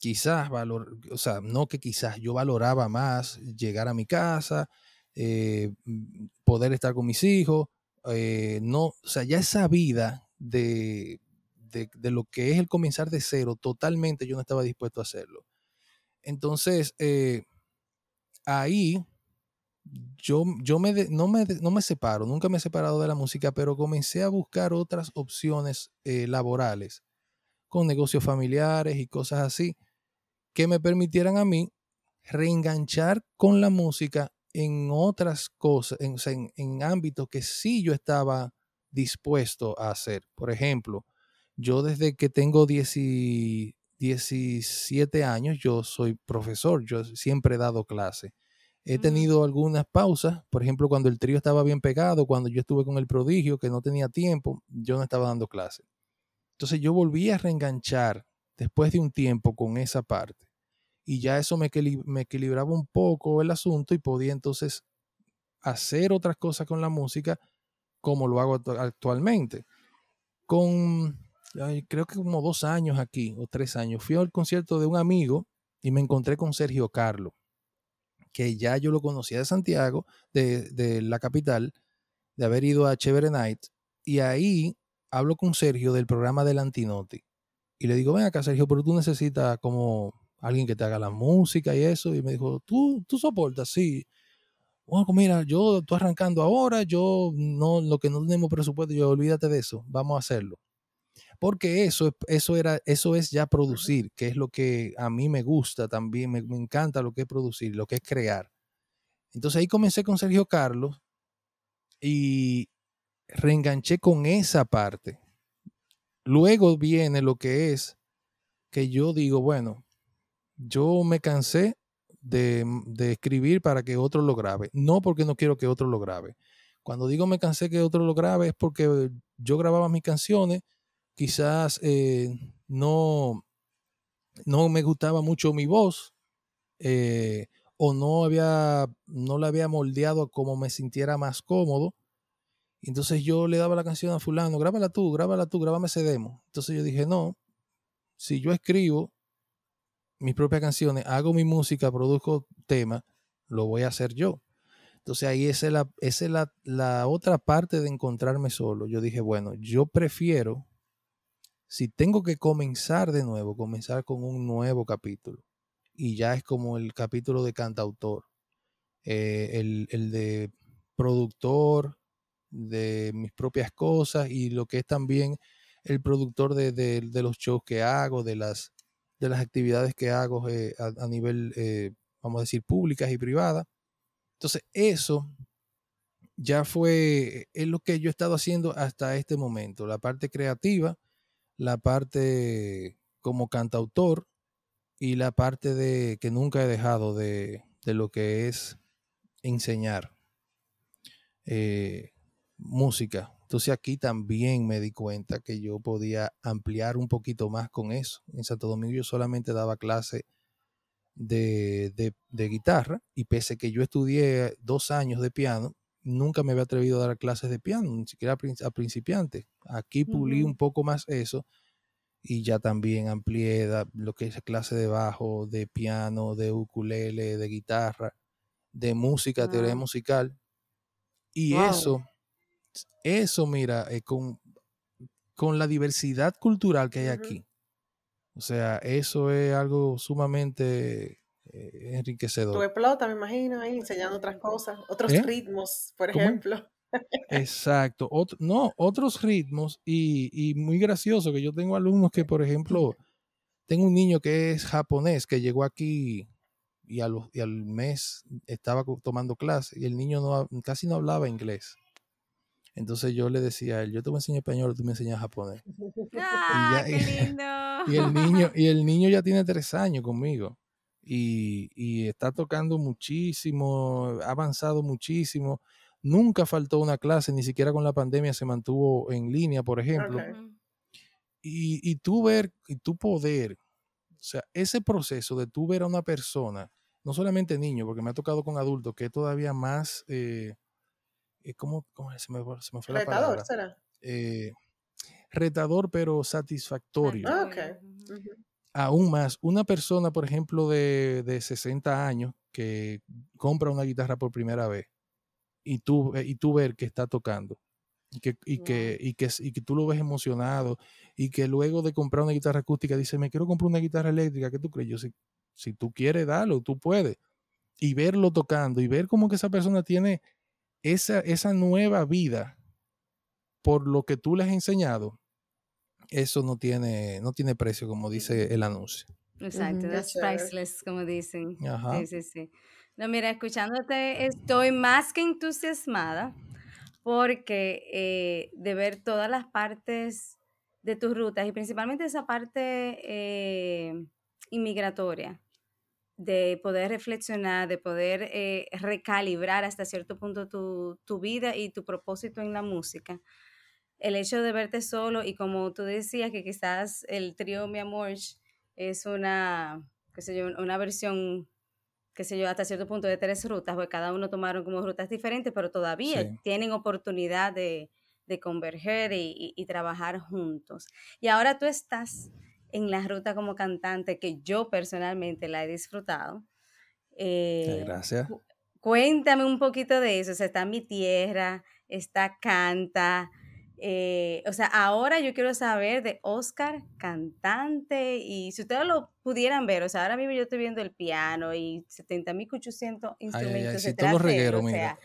quizás valor, o sea, no que quizás yo valoraba más llegar a mi casa, eh, mm, poder estar con mis hijos, eh, no, o sea, ya esa vida de, de, lo que es el comenzar de cero, totalmente yo no estaba dispuesto a hacerlo. Entonces, eh, ahí yo, yo me no, me, no me separo, nunca me he separado de la música, pero comencé a buscar otras opciones laborales con negocios familiares y cosas así que me permitieran a mí reenganchar con la música en otras cosas, en, en- en ámbitos que sí yo estaba dispuesto a hacer. Por ejemplo, yo desde que tengo 10 y 17 años, yo soy profesor, yo siempre he dado clase. He
Ujú.
tenido algunas pausas, por ejemplo, cuando el trío estaba bien pegado, cuando yo estuve con el prodigio, que no tenía tiempo, yo no estaba dando clase. Entonces yo volví a reenganchar después de un tiempo con esa parte. Y ya eso me, equili- me equilibraba un poco el asunto y podía entonces hacer otras cosas con la música como lo hago actu- actualmente. Con, creo que como dos años aquí, o tres años, fui al concierto de un amigo y me encontré con Sergio Carlo, que ya yo lo conocía de Santiago, de, la capital, de haber ido a Chévere Night, y ahí hablo con Sergio del programa del Antinoti. Y le digo, ven acá, Sergio, pero tú necesitas como alguien que te haga la música y eso. Y me dijo, tú, tú soportas, sí. Bueno, pues mira, yo estoy arrancando ahora, yo no, lo que no tenemos presupuesto, yo olvídate de eso, vamos a hacerlo. Porque eso, es- eso, era, eso es ya producir, que es lo que a mí me gusta también, me, me encanta lo que es producir, lo que es crear. Entonces ahí comencé con Sergio Carlos y reenganché con esa parte. Luego viene lo que es que yo digo, bueno, yo me cansé de, de escribir para que otro lo grabe, no porque no quiero que otro lo grabe. Cuando digo me cansé que otro lo grabe es porque yo grababa mis canciones, quizás eh, no, no me gustaba mucho mi voz eh, o no había, no la había moldeado como me sintiera más cómodo. Entonces yo le daba la canción a fulano, grábala tú, grábala tú, grábame ese demo. Entonces yo dije, no, si yo escribo mis propias canciones, hago mi música, produzco temas, lo voy a hacer yo. Entonces ahí esa es, la, es la, la otra parte de encontrarme solo. Yo dije, bueno, yo prefiero, si tengo que comenzar de nuevo, comenzar con un nuevo capítulo. Y ya es como el capítulo de cantautor, eh, el, el de productor de mis propias cosas y lo que es también el productor de, de- de los shows que hago, de las, de las actividades que hago eh, a, nivel, eh, vamos a decir, públicas y privadas. Entonces, eso ya fue, es lo que yo he estado haciendo hasta este momento, la parte creativa, la parte como cantautor y la parte de que nunca he dejado de, de lo que es enseñar eh, música. Entonces aquí también me di cuenta que yo podía ampliar un poquito más con eso. En Santo Domingo yo solamente daba clase de, de- de guitarra y pese que yo estudié dos años de piano, nunca me había atrevido a dar clases de piano, ni siquiera a, prin- a principiantes. Aquí pulí un poco más eso y ya también amplié da- lo que es clase de bajo, de piano, de ukulele, de guitarra, de música, teoría musical. Y
Wow.
eso, eso, mira, eh, con, con la diversidad cultural que hay aquí. O sea, eso es algo sumamente eh, enriquecedor.
explotas, me imagino, ahí enseñando otras cosas, otros
¿Eh?
ritmos, por ejemplo.
Exacto. Ot- no, otros ritmos y, y muy gracioso que yo tengo alumnos que, por ejemplo, tengo un niño que es japonés que llegó aquí y, a los- y al mes estaba tomando clase y el niño no, casi no hablaba inglés. Entonces yo le decía a él, yo te voy a enseñar español, tú me enseñas japonés.
¡Ah,
ya-
qué lindo!
Y el niño, y el niño ya tiene tres años conmigo. Y, y está tocando muchísimo, ha avanzado muchísimo. Nunca faltó una clase, ni siquiera con la pandemia se mantuvo en línea, por ejemplo. Y, y tú ver, y tú poder, o sea, ese proceso de tú ver a una persona, no solamente niño, porque me ha tocado con adultos, que es todavía más, eh, ¿cómo, cómo se, me, fue- se me fue la
Retador,
palabra?
¿será?
Eh, retador, pero satisfactorio.
Ah, ok.
Ujú.
Ujú.
aún más, una persona, por ejemplo, de, de 60 años que compra una guitarra por primera vez y tú, eh, y tú ver que está tocando y que, y, que, y, que, y que tú lo ves emocionado y que luego de comprar una guitarra acústica dice, me quiero comprar una guitarra eléctrica, ¿qué tú crees? Yo, si, si tú quieres, dalo, tú puedes. Y verlo tocando y ver cómo que esa persona tiene esa, esa nueva vida por lo que tú le has enseñado, eso no tiene, no tiene precio, como dice el anuncio.
Exacto, that's priceless, como dicen.
Ajá.
Sí, sí, sí. No, mira, escuchándote estoy más que entusiasmada porque eh, de ver todas las partes de tus rutas y principalmente esa parte eh, inmigratoria, de poder reflexionar, de poder eh, recalibrar hasta cierto punto tu, tu vida y tu propósito en la música. El hecho de verte solo y como tú decías que quizás el trío Mi Amor es una, qué sé yo, una versión, qué sé yo, hasta cierto punto de tres rutas, porque cada uno tomaron como rutas diferentes, pero todavía
Sí.
tienen oportunidad de, de converger y, y- y trabajar juntos. Y ahora tú estás en la ruta como cantante, que yo personalmente la he disfrutado.
Ay,
Eh,
gracias.
cu- cuéntame un poquito de eso. O sea, está mi tierra, está Canta. eh, o sea, ahora yo quiero saber de Oscar, cantante. Y si ustedes lo pudieran ver, o sea, ahora mismo yo estoy viendo el piano y 70.800
Ay, ay, ay,
instrumentos
si regueros,
o
mira.
sea,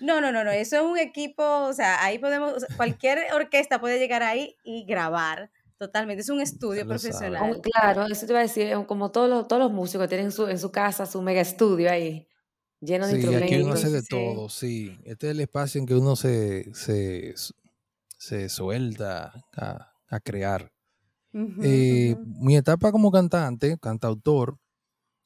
No, no, no, no, eso es un equipo, o sea, ahí podemos, o sea, cualquier orquesta puede llegar ahí y grabar totalmente, es un estudio
sabe.
Profesional.
claro, eso te iba a decir, eh, como todos los, todos los músicos tienen su, en su casa su mega estudio ahí, lleno de
Sí, aquí uno
instrumentos.
hace de
sí.
todo, sí. Este es el espacio en que uno se, se, se suelta a, a crear. Eh, mi etapa como cantante, cantautor,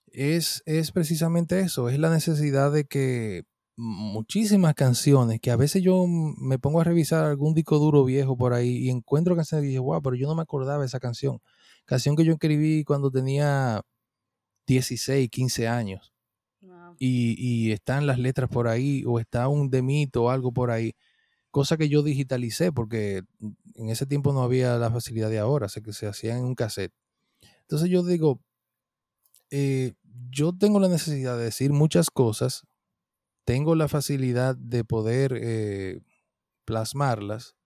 es, es precisamente eso, es la necesidad de que muchísimas canciones, que a veces yo me pongo a revisar algún disco duro viejo por ahí y encuentro canciones y dije, wow, pero yo no me acordaba de esa canción. Canción que yo escribí cuando tenía 16, 15 años
Wow.
y, y están las letras por ahí o está un demito o algo por ahí, cosa que yo digitalicé porque en ese tiempo no había la facilidad de ahora, sé que se hacía en un cassette. Entonces yo digo, eh, yo tengo la necesidad de decir muchas cosas, tengo la facilidad de poder eh, plasmarlas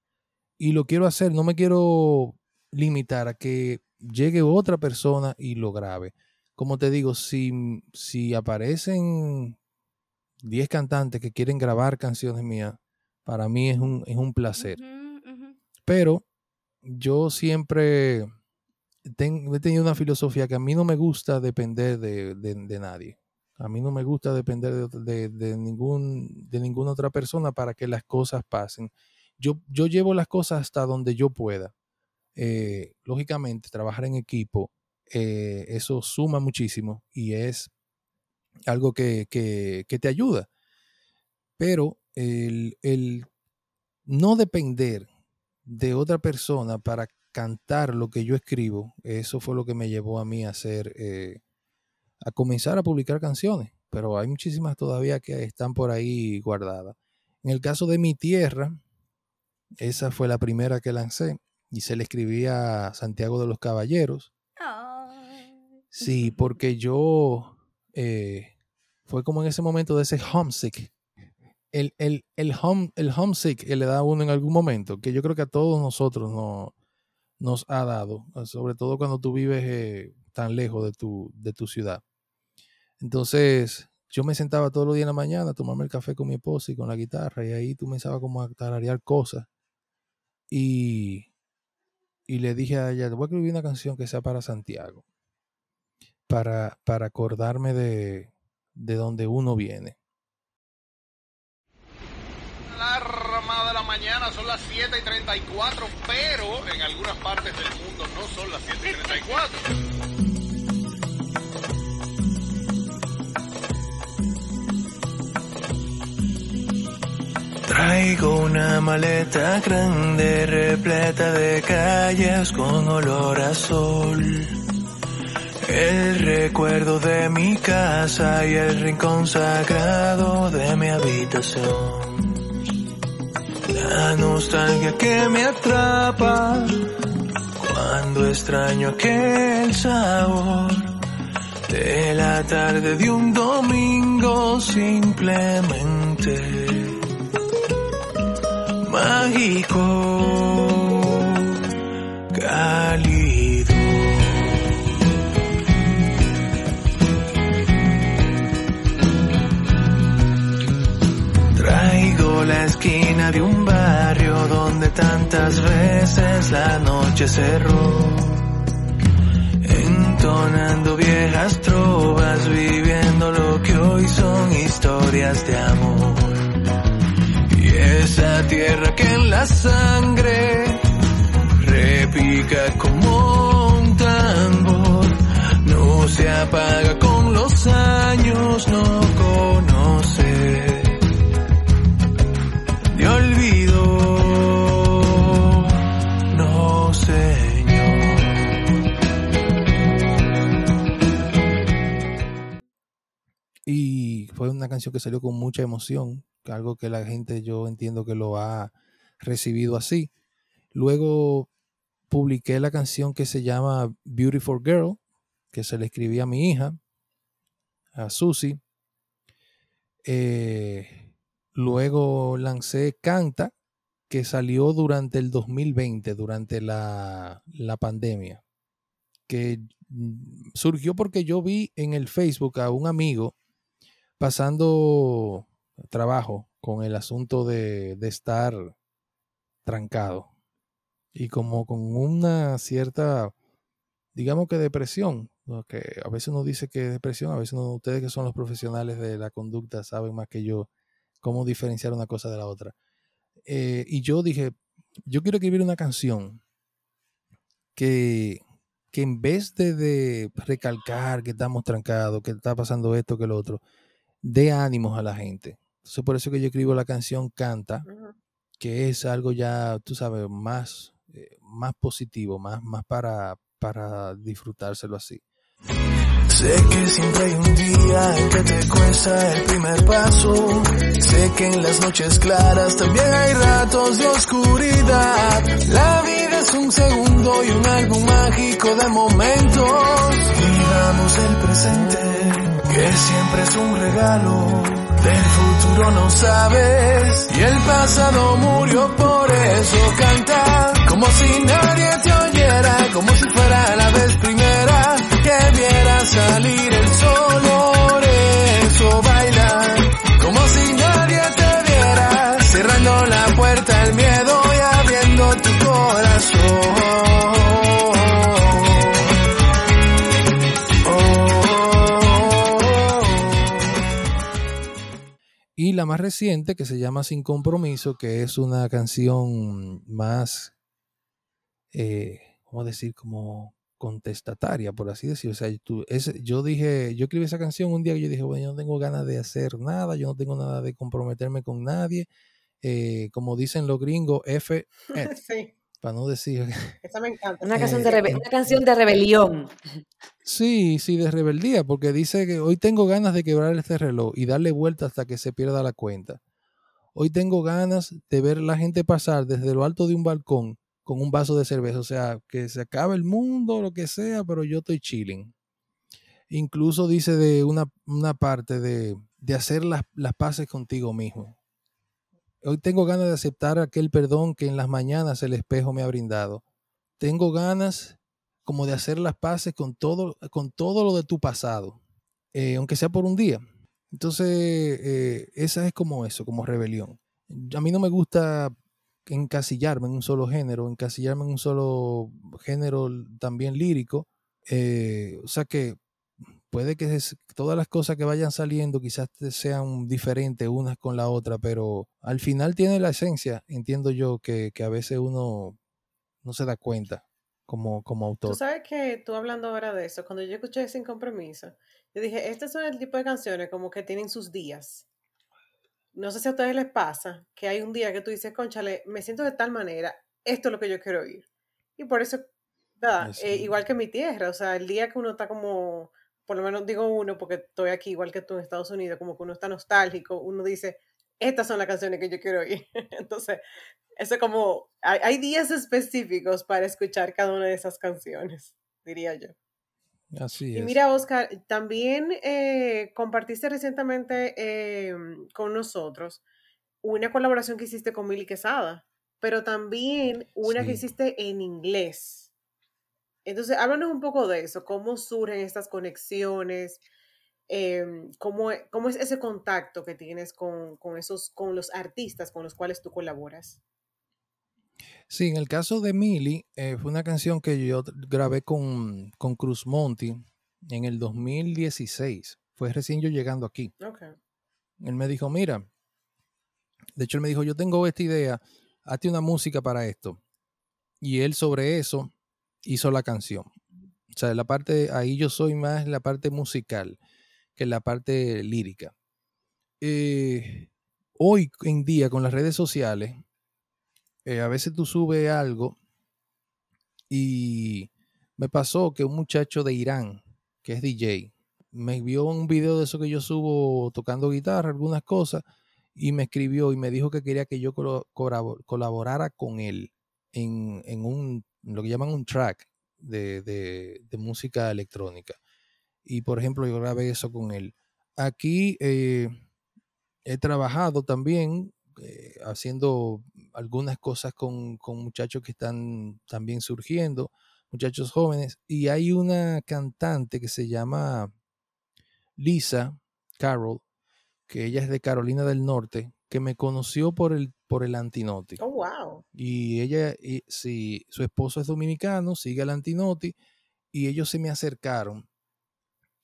y lo quiero hacer, no me quiero limitar a que llegue otra persona y lo grabe. Como te digo, si, si aparecen 10 cantantes que quieren grabar canciones mías, para mí es un, es un placer. Pero yo siempre ten- he tenido una filosofía que a mí no me gusta depender de, de- de nadie. A mí no me gusta depender de, de- ningún, de ninguna otra persona para que las cosas pasen. Yo, yo llevo las cosas hasta donde yo pueda. Eh, lógicamente, trabajar en equipo, eh, eso suma muchísimo y es algo que, que- que te ayuda. Pero el, el no depender de otra persona para cantar lo que yo escribo, eso fue lo que me llevó a mí a hacer, eh, a comenzar a publicar canciones. Pero hay muchísimas todavía que están por ahí guardadas. En el caso de Mi Tierra, esa fue la primera que lancé y se le escribía a Santiago de los Caballeros. Sí, porque yo eh, fue como en ese momento de ese homesick. El, el, el, home, el homesick que le da a uno en algún momento, que yo creo que a todos nosotros no, nos ha dado, sobre todo cuando tú vives eh, tan lejos de tu, de tu ciudad. Entonces, yo me sentaba todos los días en la mañana a tomarme el café con mi esposa y con la guitarra, y ahí tú comenzaba como a tararear cosas. Y, y le dije a ella, voy a escribir una canción que sea para Santiago para, para acordarme de, de donde uno viene.
Alarma de la mañana, son las 7 y 34, pero en algunas partes del mundo no son las 7 y 34.
Traigo una maleta grande repleta de calles con olor a sol. El recuerdo de mi casa y el rincón sagrado de mi habitación. La nostalgia que me atrapa cuando extraño aquel sabor de la tarde de un domingo simplemente mágico, cálido. Traigo la esquina de un barrio donde tantas veces la noche cerró, entonando viejas trovas, viviendo lo que hoy son historias de amor. Esa tierra que en la sangre repica como un tambor, no se apaga con los años, no conoce. De olvido, no señor.
Y fue una canción que salió con mucha emoción, algo que la gente yo entiendo que lo ha recibido así. Luego publiqué la canción que se llama Beautiful Girl, que se le escribí a mi hija, a Susie. Eh, luego lancé Canta, que salió durante el 2020, durante la, la pandemia, que surgió porque yo vi en el Facebook a un amigo pasando trabajo con el asunto de, de estar trancado y como con una cierta, digamos que depresión, que a veces uno dice que es depresión, a veces ustedes que son los profesionales de la conducta saben más que yo cómo diferenciar una cosa de la otra. Eh, y yo dije, yo quiero escribir una canción que, que en vez de, de recalcar que estamos trancados, que está pasando esto, que lo otro, dé ánimos a la gente. Entonces por eso que yo escribo la canción Canta,
Ujú.
que es algo ya, tú sabes, más, eh, más positivo, más, más para, para disfrutárselo así.
Sé que siempre hay un día en que te cuesta el primer paso. Sé que en las noches claras también hay ratos de oscuridad. La vida es un segundo y un álbum mágico de momentos. Vivamos el presente, que siempre es un regalo. No sabes. Y el pasado murió por eso canta. Como si nadie te oyera, como si fuera la vez primera que viera salir el sol, por eso baila. Como si nadie te viera, cerrando la puerta al miedo
la más reciente, que se llama Sin Compromiso, que es una canción más, eh, ¿cómo decir? Como contestataria, por así decirlo. O sea, tú- es- yo dije, yo escribí esa canción un día que yo dije, bueno, yo no tengo ganas de hacer nada, yo no tengo nada de comprometerme con nadie. eh, como dicen los gringos, F,
Sí,
para no decir
esa me encanta.
Una
sí,
canción,
sí.
de rebe- una canción de rebelión.
Sí, sí, de rebeldía, porque dice que hoy tengo ganas de quebrar este reloj y darle vuelta hasta que se pierda la cuenta. Hoy tengo ganas de ver la gente pasar desde lo alto de un balcón con un vaso de cerveza, o sea, que se acabe el mundo, lo que sea, pero yo estoy chilling. Incluso dice de una, una parte de, de hacer las, las paces contigo mismo. Hoy tengo ganas de aceptar aquel perdón que en las mañanas el espejo me ha brindado. Tengo ganas como de hacer las paces con todo, con todo lo de tu pasado, eh, aunque sea por un día. Entonces, eh, esa es como eso, como rebelión. A mí no me gusta encasillarme en un solo género, encasillarme en un solo género también lírico. eh, o sea que puede que todas las cosas que vayan saliendo quizás sean diferentes unas con la otra, pero al final tiene la esencia, entiendo yo, que, que a veces uno no se da cuenta como, como
Tú
autor.
sabes que tú hablando ahora de eso, cuando yo escuché Sin Compromiso, yo dije, este son el tipo de canciones como que tienen sus días. No sé si a ustedes les pasa que hay un día que tú dices, conchale, me siento de tal manera, esto es lo que yo quiero oír. Y por eso, nada, eh, igual que mi tierra, o sea, el día que uno está como, por lo menos digo uno, porque estoy aquí igual que tú en Estados Unidos, como que uno está nostálgico, uno dice, estas son las canciones que yo quiero oír. Entonces, eso como, hay, hay días específicos para escuchar cada una de esas canciones, diría yo.
Así
Y
es.
mira, Oscar, también eh, compartiste recientemente eh, con nosotros una colaboración que hiciste con Milly Quesada, pero también una que
Sí.
hiciste en inglés. Entonces, háblanos un poco de eso, cómo surgen estas conexiones, em, cómo, e- cómo es ese contacto que tienes con, con esos, con los artistas con los cuales tú colaboras.
Sí, en el caso de Millie, eh, fue una canción que yo grabé con, con Cruz Monty en el 2016. Fue recién yo llegando aquí.
Ok.
Él me dijo, mira, de hecho él me dijo, yo tengo esta idea, hazte una música para esto. Y él sobre eso hizo la canción. O sea, la parte, ahí yo soy más la parte musical que la parte lírica. Eh, hoy en día con las redes sociales, eh, a veces tú subes algo y me pasó que un muchacho de Irán, que es DJ, me vio un video de eso que yo subo tocando guitarra, algunas cosas, y me escribió y me dijo que quería que yo colaborara con él en, en un, lo que llaman un track de, de- música electrónica. Y por ejemplo, yo grabé eso con él. Aquí eh, he trabajado también eh, haciendo algunas cosas con, con muchachos que están también surgiendo, muchachos jóvenes, y hay una cantante que se llama Lisa Carroll, que ella es de Carolina del Norte, que me conoció por el, por el Antinoti.
Oh, wow.
Y ella, y, sí, su esposo es dominicano, sigue al Antinoti, y ellos se me acercaron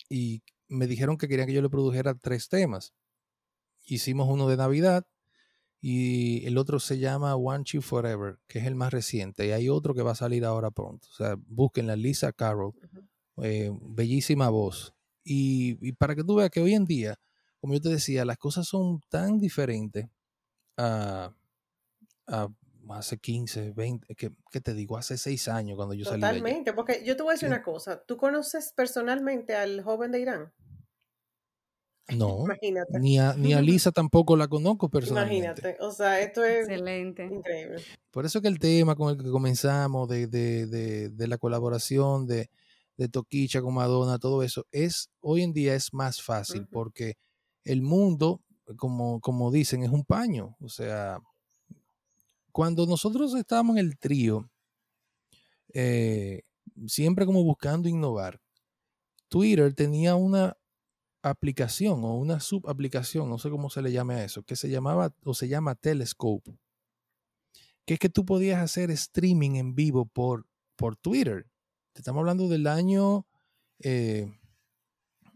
y me dijeron que querían que yo le produjera tres temas. Hicimos uno de Navidad y el otro se llama One You Forever, que es el más reciente. Y hay otro que va a salir ahora pronto. O sea, busquen Lisa Carroll, eh, bellísima voz. Y, y para que tú veas que hoy en día, como yo te decía, las cosas son tan diferentes a, a hace 15, 20, que, ¿qué te digo? Hace 6 años cuando yo salí.
Totalmente, porque yo te voy a decir
Sí.
una cosa. ¿Tú conoces personalmente al joven de Irán?
No,
Imagínate.
ni a, ni a Lisa tampoco la conozco personalmente.
Imagínate. O sea, esto es
Excelente.
increíble.
Por eso que el tema con el que comenzamos, de, de, de, de la colaboración de, de Toquicha con Madonna, todo eso, es hoy en día es más fácil porque el mundo, como, como dicen, es un paño. O sea, cuando nosotros estábamos en el trío, eh, siempre como buscando innovar, Twitter tenía una aplicación o una subaplicación, no sé cómo se le llame a eso, que se llamaba o se llama Telescope que es que tú podías hacer streaming en vivo por, por Twitter. Te estamos hablando del año eh,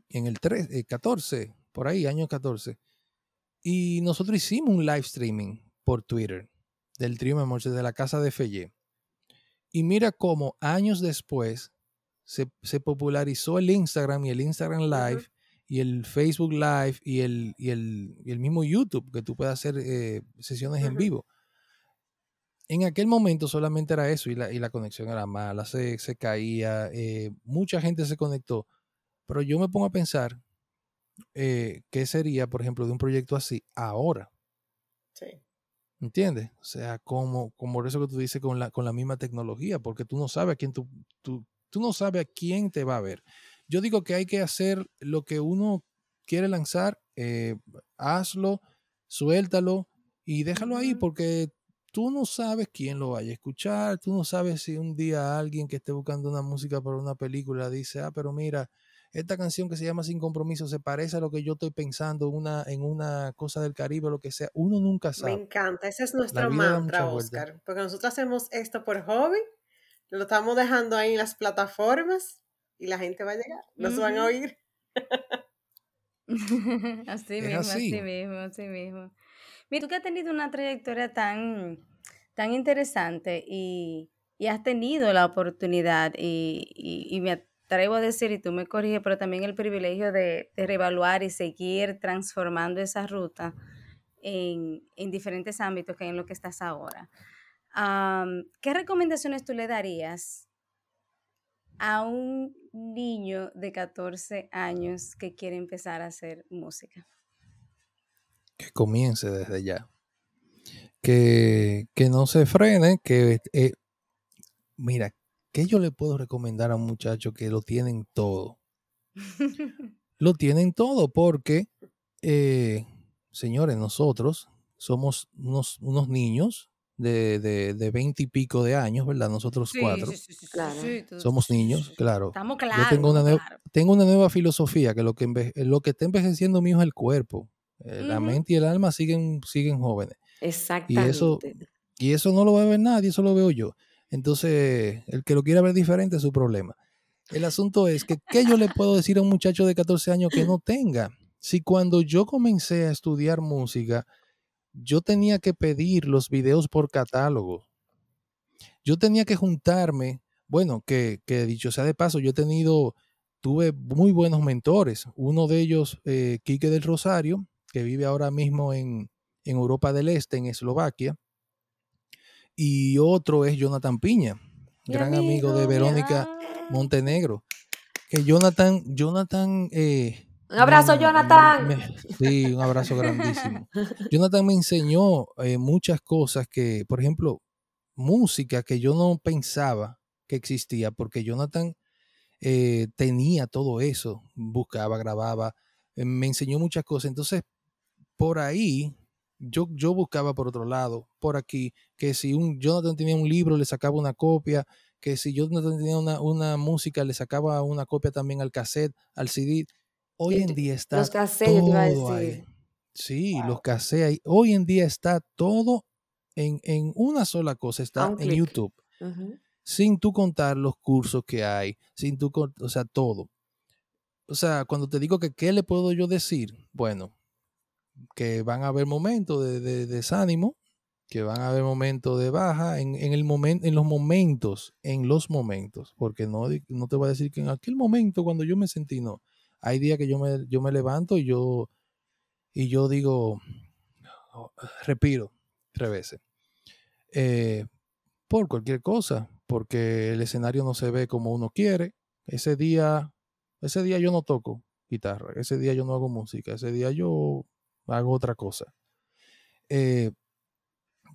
en el 3, eh, 14, por ahí, año 14. Y nosotros hicimos un live streaming por Twitter del Trío Memor de la casa de Fellé. Y mira cómo años después se, se popularizó el Instagram y el Instagram Live y el Facebook Live y el, y el, y el mismo YouTube, que tú puedes hacer eh, sesiones en vivo en aquel momento solamente era eso y la, y la conexión era mala, se, se caía, eh, mucha gente se conectó, pero yo me pongo a pensar eh, qué sería, por ejemplo, de un proyecto así ahora,
Sí.
¿entiendes? O sea, como, como eso que tú dices con la, con la misma tecnología, porque tú no sabes a quién tú, tú, tú no sabes a quién te va a ver. Yo digo que hay que hacer lo que uno quiere lanzar, eh, hazlo, suéltalo y déjalo ahí, porque tú no sabes quién lo vaya a escuchar, tú no sabes si un día alguien que esté buscando una música para una película dice, ah, pero mira, esta canción que se llama Sin Compromiso se parece a lo que yo estoy pensando en una, en una cosa del Caribe o lo que sea. Uno nunca
Me
sabe.
encanta. Ese es nuestro mantra,
vueltas.
Oscar. Porque nosotros hacemos esto por hobby, lo estamos dejando ahí en las plataformas y la gente va a llegar. Nos van a oír.
así
Es
mismo,
así.
así mismo, así mismo. Mira, tú que has tenido una trayectoria tan, tan interesante y, y has tenido la oportunidad y, y- y me atrevo a decir, y tú me corriges, pero también el privilegio de, de reevaluar y seguir transformando esa ruta en, en diferentes ámbitos que en lo que estás ahora. Am, ¿Qué recomendaciones tú le darías a un niño de 14 años que quiere empezar a hacer música?
que comience desde ya. Que, que no se frene, que eh, mira, ¿qué yo le puedo recomendar a un muchacho que lo tienen todo? Lo tienen todo porque, eh, señores, nosotros somos unos, unos niños de, de, de 20 y pico de años, ¿verdad? Nosotros cuatro.
Claro.
Somos
sí, sí,
niños,
sí.
claro.
Estamos
Yo
claros.
tengo una,
estamos
nue-
claros.
tengo una nueva filosofía, que lo que, lo que está envejeciendo mío es el cuerpo. Eh, La mente y el alma siguen, siguen jóvenes.
Exactamente.
Y eso no lo va a ver nadie, eso lo veo yo. Entonces, el que lo quiera ver diferente es su problema. El asunto es que, ¿qué yo le puedo decir a un muchacho de 14 años que no tenga? Si cuando yo comencé a estudiar música, yo tenía que pedir los videos por catálogo. Yo tenía que juntarme, bueno, que, dicho sea de paso, yo he tenido, tuve muy buenos mentores. Uno de ellos, eh, Quique del Rosario, que vive ahora mismo en, en Europa del Este, en Eslovaquia. Y otro es Jonathan Piña,
Mi
gran amigo, de Verónica. Montenegro. Que Jonathan, Jonathan... eh,
Un abrazo,
me-
Jonathan.
me- sí, un abrazo grandísimo. Jonathan me enseñó eh, muchas cosas que, por ejemplo, música que yo no pensaba que existía, porque Jonathan eh, tenía todo eso, buscaba, grababa, eh, me enseñó muchas cosas. Entonces, por ahí, yo, yo buscaba por otro lado, por aquí, que si un Jonathan tenía un libro, le sacaba una copia, que si Jonathan tenía una, una música, le sacaba una copia también al cassette, al CD. Hoy en día está
Los cassettes, yo te iba a
todo ahí. Sí, los cassettes. ahí. Hoy en día está todo en, en una sola cosa, está en. YouTube. Sin tú contar los cursos que hay, sin tú, o sea, todo. O sea, cuando te digo que qué le puedo yo decir, bueno, que van a haber momentos de, de desánimo, que van a haber momentos de baja, en, el en los momentos, en los momentos, porque no, no te voy a decir que en aquel momento cuando yo me sentí, no. Hay días que yo me, yo me levanto y yo, y yo digo, oh, respiro tres veces. Eh, por cualquier cosa, porque el escenario no se ve como uno quiere. Ese día, ese día yo no toco guitarra, ese día yo no hago música, ese día yo hago otra cosa. Eh,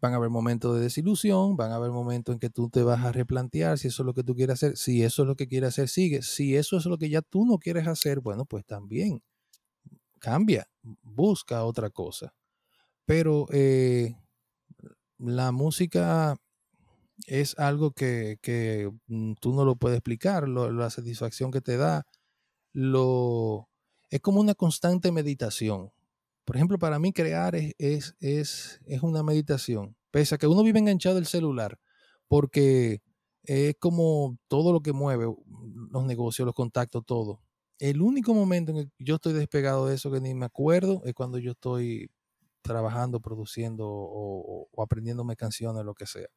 van a haber momentos de desilusión, van a haber momentos en que tú te vas a replantear si eso es lo que tú quieres hacer. Si eso es lo que quieres hacer, sigue. Si eso es lo que ya tú no quieres hacer, bueno, pues también cambia, busca otra cosa. Pero eh, la música es algo que, que, mm, tú no lo puedes explicar, lo- la satisfacción que te da, lo, es como una constante meditación. Por ejemplo, para mí crear es, es, es, es una meditación, pese a que uno vive enganchado al celular, porque es como todo lo que mueve, los negocios, los contactos, todo. El único momento en el que yo estoy despegado de eso que ni me acuerdo es cuando yo estoy trabajando, produciendo o, aprendiéndome canciones, lo que sea.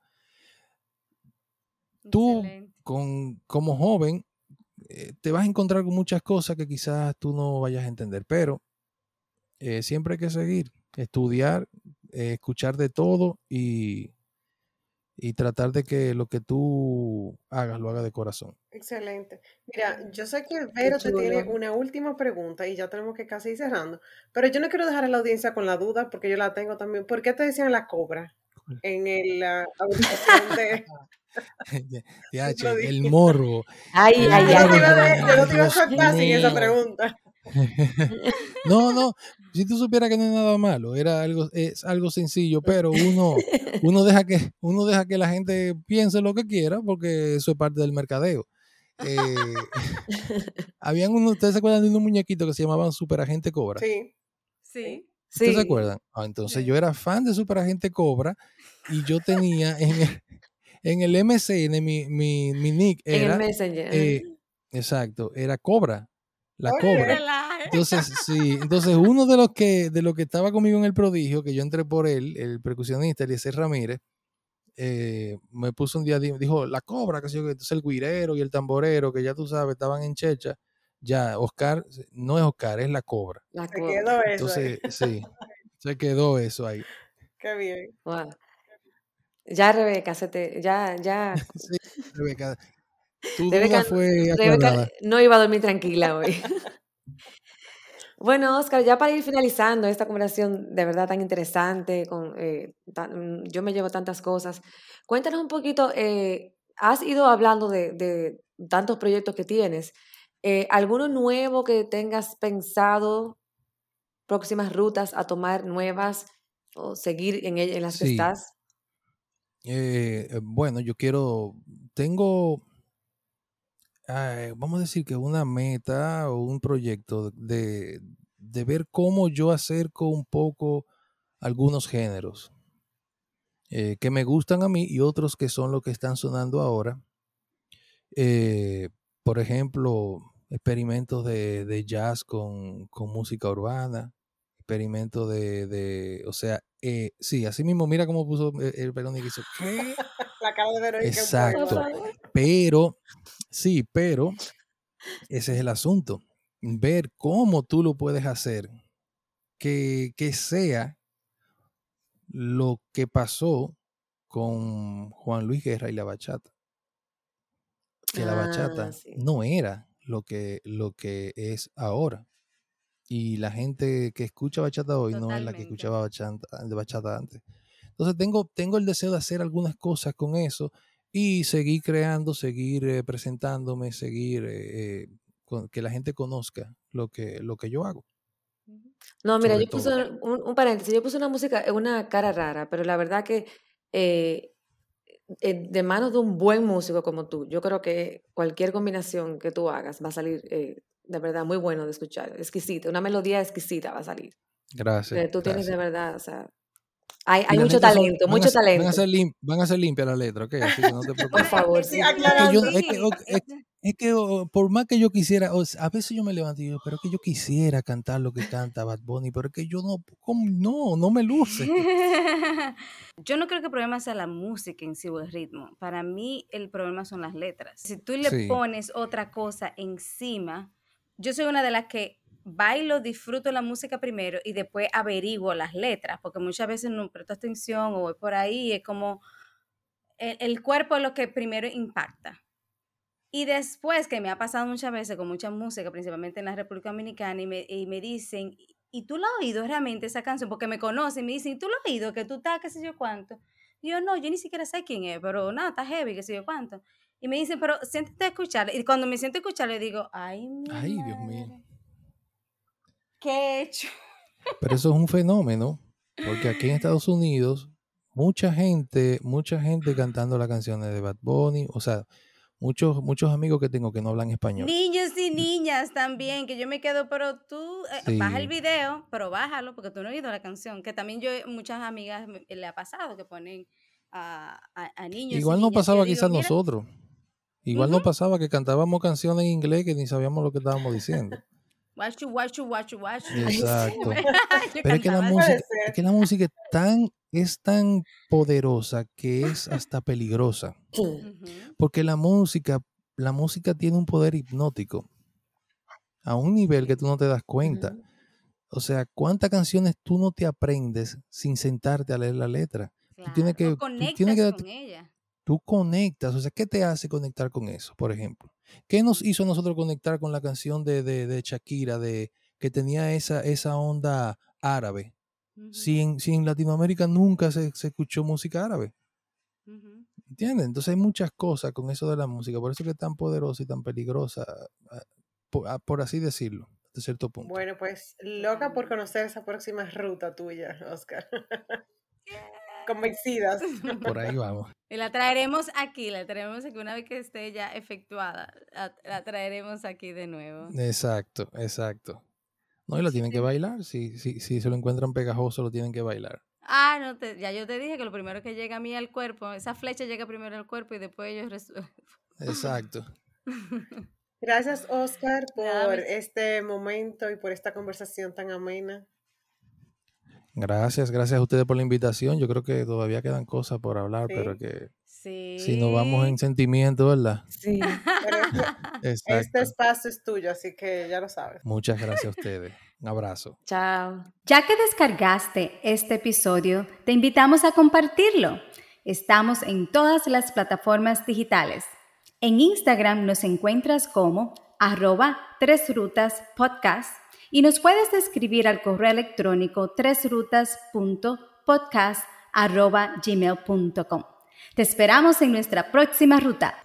Tú, con, como joven, eh, te vas a encontrar con muchas cosas que quizás tú no vayas a entender, pero eh, siempre hay que seguir, estudiar, eh, escuchar de todo y, y tratar de que lo que tú hagas lo hagas de corazón.
Excelente. Mira, yo sé que Vero te tiene una última pregunta y ya tenemos que casi ir cerrando, pero yo no quiero dejar a la audiencia con la duda porque yo la tengo también. ¿Por qué te decían la cobra en el, la audición de...
El morbo.
Ay, ay,
Yo no te
ay.
iba a, yo no te iba a soltar sin esa pregunta.
No, no, si tú supieras que no es nada malo, era algo, es algo sencillo, pero uno, uno deja que, uno deja que la gente piense lo que quiera, porque eso es parte del mercadeo. Eh, habían ¿ustedes se acuerdan de unos muñequitos que se llamaban Superagente Cobra?
Sí.
Sí.
¿Ustedes
Sí.
se acuerdan? Ah, entonces
Sí.
yo era fan de Superagente Cobra y yo tenía en el, en el MCN mi, mi, mi nick
En el
era,
Messenger.
eh, exacto, era Cobra, la
Oye.
Cobra. Entonces, sí, entonces uno de los que de los que estaba conmigo en el prodigio, que yo entré por él, el percusionista Eliezer Ramírez, eh, me puso un día, di- dijo, la cobra, que sé yo, entonces el guirero y el tamborero, que ya tú sabes, estaban en checha, ya, Oscar, no es Oscar, es la cobra.
La
Se
cobra.
quedó eso. ahí.
Entonces, sí, se quedó eso ahí.
Qué bien.
Wow. Ya, Rebeca, se te, ya, ya.
Sí, Rebeca, tu
Rebeca, Rebeca no iba a dormir tranquila hoy. Bueno, Oscar, ya para ir finalizando esta conversación de verdad tan interesante, con, eh, tan- yo me llevo tantas cosas. Cuéntanos un poquito, eh, has ido hablando de, de tantos proyectos que tienes. Eh, ¿Alguno nuevo que tengas pensado, próximas rutas a tomar nuevas o seguir en, ell- en las que estás?
Bueno, yo quiero, tengo, eh, vamos a decir que una meta o un proyecto de, de ver cómo yo acerco un poco algunos géneros eh, que me gustan a mí y otros que son los que están sonando ahora. Eh, por ejemplo, experimentos de, de jazz con, con música urbana, experimentos de, de, o sea, eh, sí, así mismo, mira cómo puso eh, el Verónica y hizo, ¿qué?
La cara de Verónica.
Exacto. Pero, sí, pero ese es el asunto. Ver cómo tú lo puedes hacer que, que sea lo que pasó con Juan Luis Guerra y la bachata. Que la bachata
Ah, sí.
no era lo que, lo que es ahora. Y la gente que escucha bachata hoy no es la que escuchaba bachata, de bachata antes. Entonces tengo, tengo el deseo de hacer algunas cosas con eso y seguir creando, seguir eh, presentándome, seguir eh, eh, con- que la gente conozca lo que, lo que yo hago.
No, mira,
sobre
yo puse un, un paréntesis, yo puse una música, una cara rara, pero la verdad que eh, eh, de manos de un buen músico como tú, yo creo que cualquier combinación que tú hagas va a salir eh, de verdad muy bueno de escuchar, exquisita, una melodía exquisita va a salir.
Gracias.
tú tienes de
gracias.
verdad, o sea, hay, hay mucho
son-
talento,
van a
mucho talento.
Van a ser, lim- van a ser limpias las letras, ¿ok? Así que no te
Por
preocupes.
favor,
Sí, aclarando.
que yo-
Sí,
es que- ok, es- Es que oh, por más que yo quisiera, a veces yo me levanto y digo, pero es que yo quisiera cantar lo que canta Bad Bunny, pero es que yo no, ¿cómo? no, no me luce.
Yo no creo que el problema sea la música en sí o el ritmo. Para mí el problema son las letras. Si tú le
Sí.
pones otra cosa encima, yo soy una de las que bailo, disfruto la música primero y después averiguo las letras, porque muchas veces no presto atención o voy por ahí, es como el, el cuerpo es lo que primero impacta. Y después, que me ha pasado muchas veces con mucha música, principalmente en la República Dominicana, y me, y me dicen, ¿y tú la has oído realmente esa canción? Porque me conocen, me dicen, ¿y tú la has oído? Que tú estás, qué sé yo cuánto. Y yo, no, yo ni siquiera sé quién es, pero nada, está heavy, qué sé yo cuánto. Y me dicen, pero siéntate a escucharla. Y cuando me siento a escucharla, digo, ay, mi
Ay, Dios mío.
¿Qué he hecho?
Pero eso es un fenómeno, porque aquí en Estados Unidos, mucha gente, mucha gente cantando las canciones de Bad Bunny, o sea, muchos, muchos amigos que tengo que no hablan español.
Niños y niñas también, que yo me quedo, pero tú eh, baja el video, pero bájalo, porque tú no has oído la canción, que también yo, muchas amigas me- le ha pasado que ponen a, a- a niños. y
Igual no
niñas,
pasaba quizás
"Mira,
nosotros. Igual no pasaba que cantábamos canciones en inglés que ni sabíamos lo que estábamos diciendo.
Guachu, guachu, guachu, guachu.
Exacto. Pero es que la música, es que la música es tan, es tan poderosa que es hasta peligrosa. Porque la música, la música tiene un poder hipnótico a un nivel que tú no te das cuenta. O sea, ¿cuántas canciones tú no te aprendes sin sentarte a leer la letra? Tú tienes
Claro,
que, tú tienes que darte-
con ella.
tú conectas, o sea, ¿qué te hace conectar con eso, por ejemplo? ¿Qué nos hizo a nosotros conectar con la canción de, de, de Shakira, de, que tenía esa, esa onda árabe? Si en, si en Latinoamérica nunca se, se escuchó música árabe,
ujú.
¿entiendes? Entonces hay muchas cosas con eso de la música, por eso que es tan poderosa y tan peligrosa, ah, por, ah, por así decirlo, hasta cierto punto.
Bueno, pues loca por conocer esa próxima ruta tuya, Oscar. Convencidas.
Por ahí vamos.
Y la traeremos aquí, la traeremos aquí una vez que esté ya efectuada, la, la traeremos aquí de nuevo.
Exacto, exacto. No, y lo tienen que bailar, si, si, si se lo encuentran pegajoso, lo tienen que bailar.
Ah, no, te- ya yo te dije que lo primero que llega a mí al cuerpo, esa flecha llega primero al cuerpo y después ellos resuelven.
Exacto.
Gracias, Oscar,
Nada,
por
mis-
este momento y por esta conversación tan amena.
Gracias, gracias a ustedes por la invitación. Yo creo que todavía quedan cosas por hablar, pero que
Sí.
si nos vamos en sentimiento, ¿verdad?
Sí.
Pero este, este espacio es tuyo, así que ya lo sabes.
Muchas gracias a ustedes. Un abrazo.
Chao.
Ya que descargaste este episodio, te invitamos a compartirlo. Estamos en todas las plataformas digitales. En Instagram nos encuentras como arroba tres rutas podcast y nos puedes escribir al correo electrónico tresrutas.podcast arroba gmail.com. Te esperamos en nuestra próxima ruta.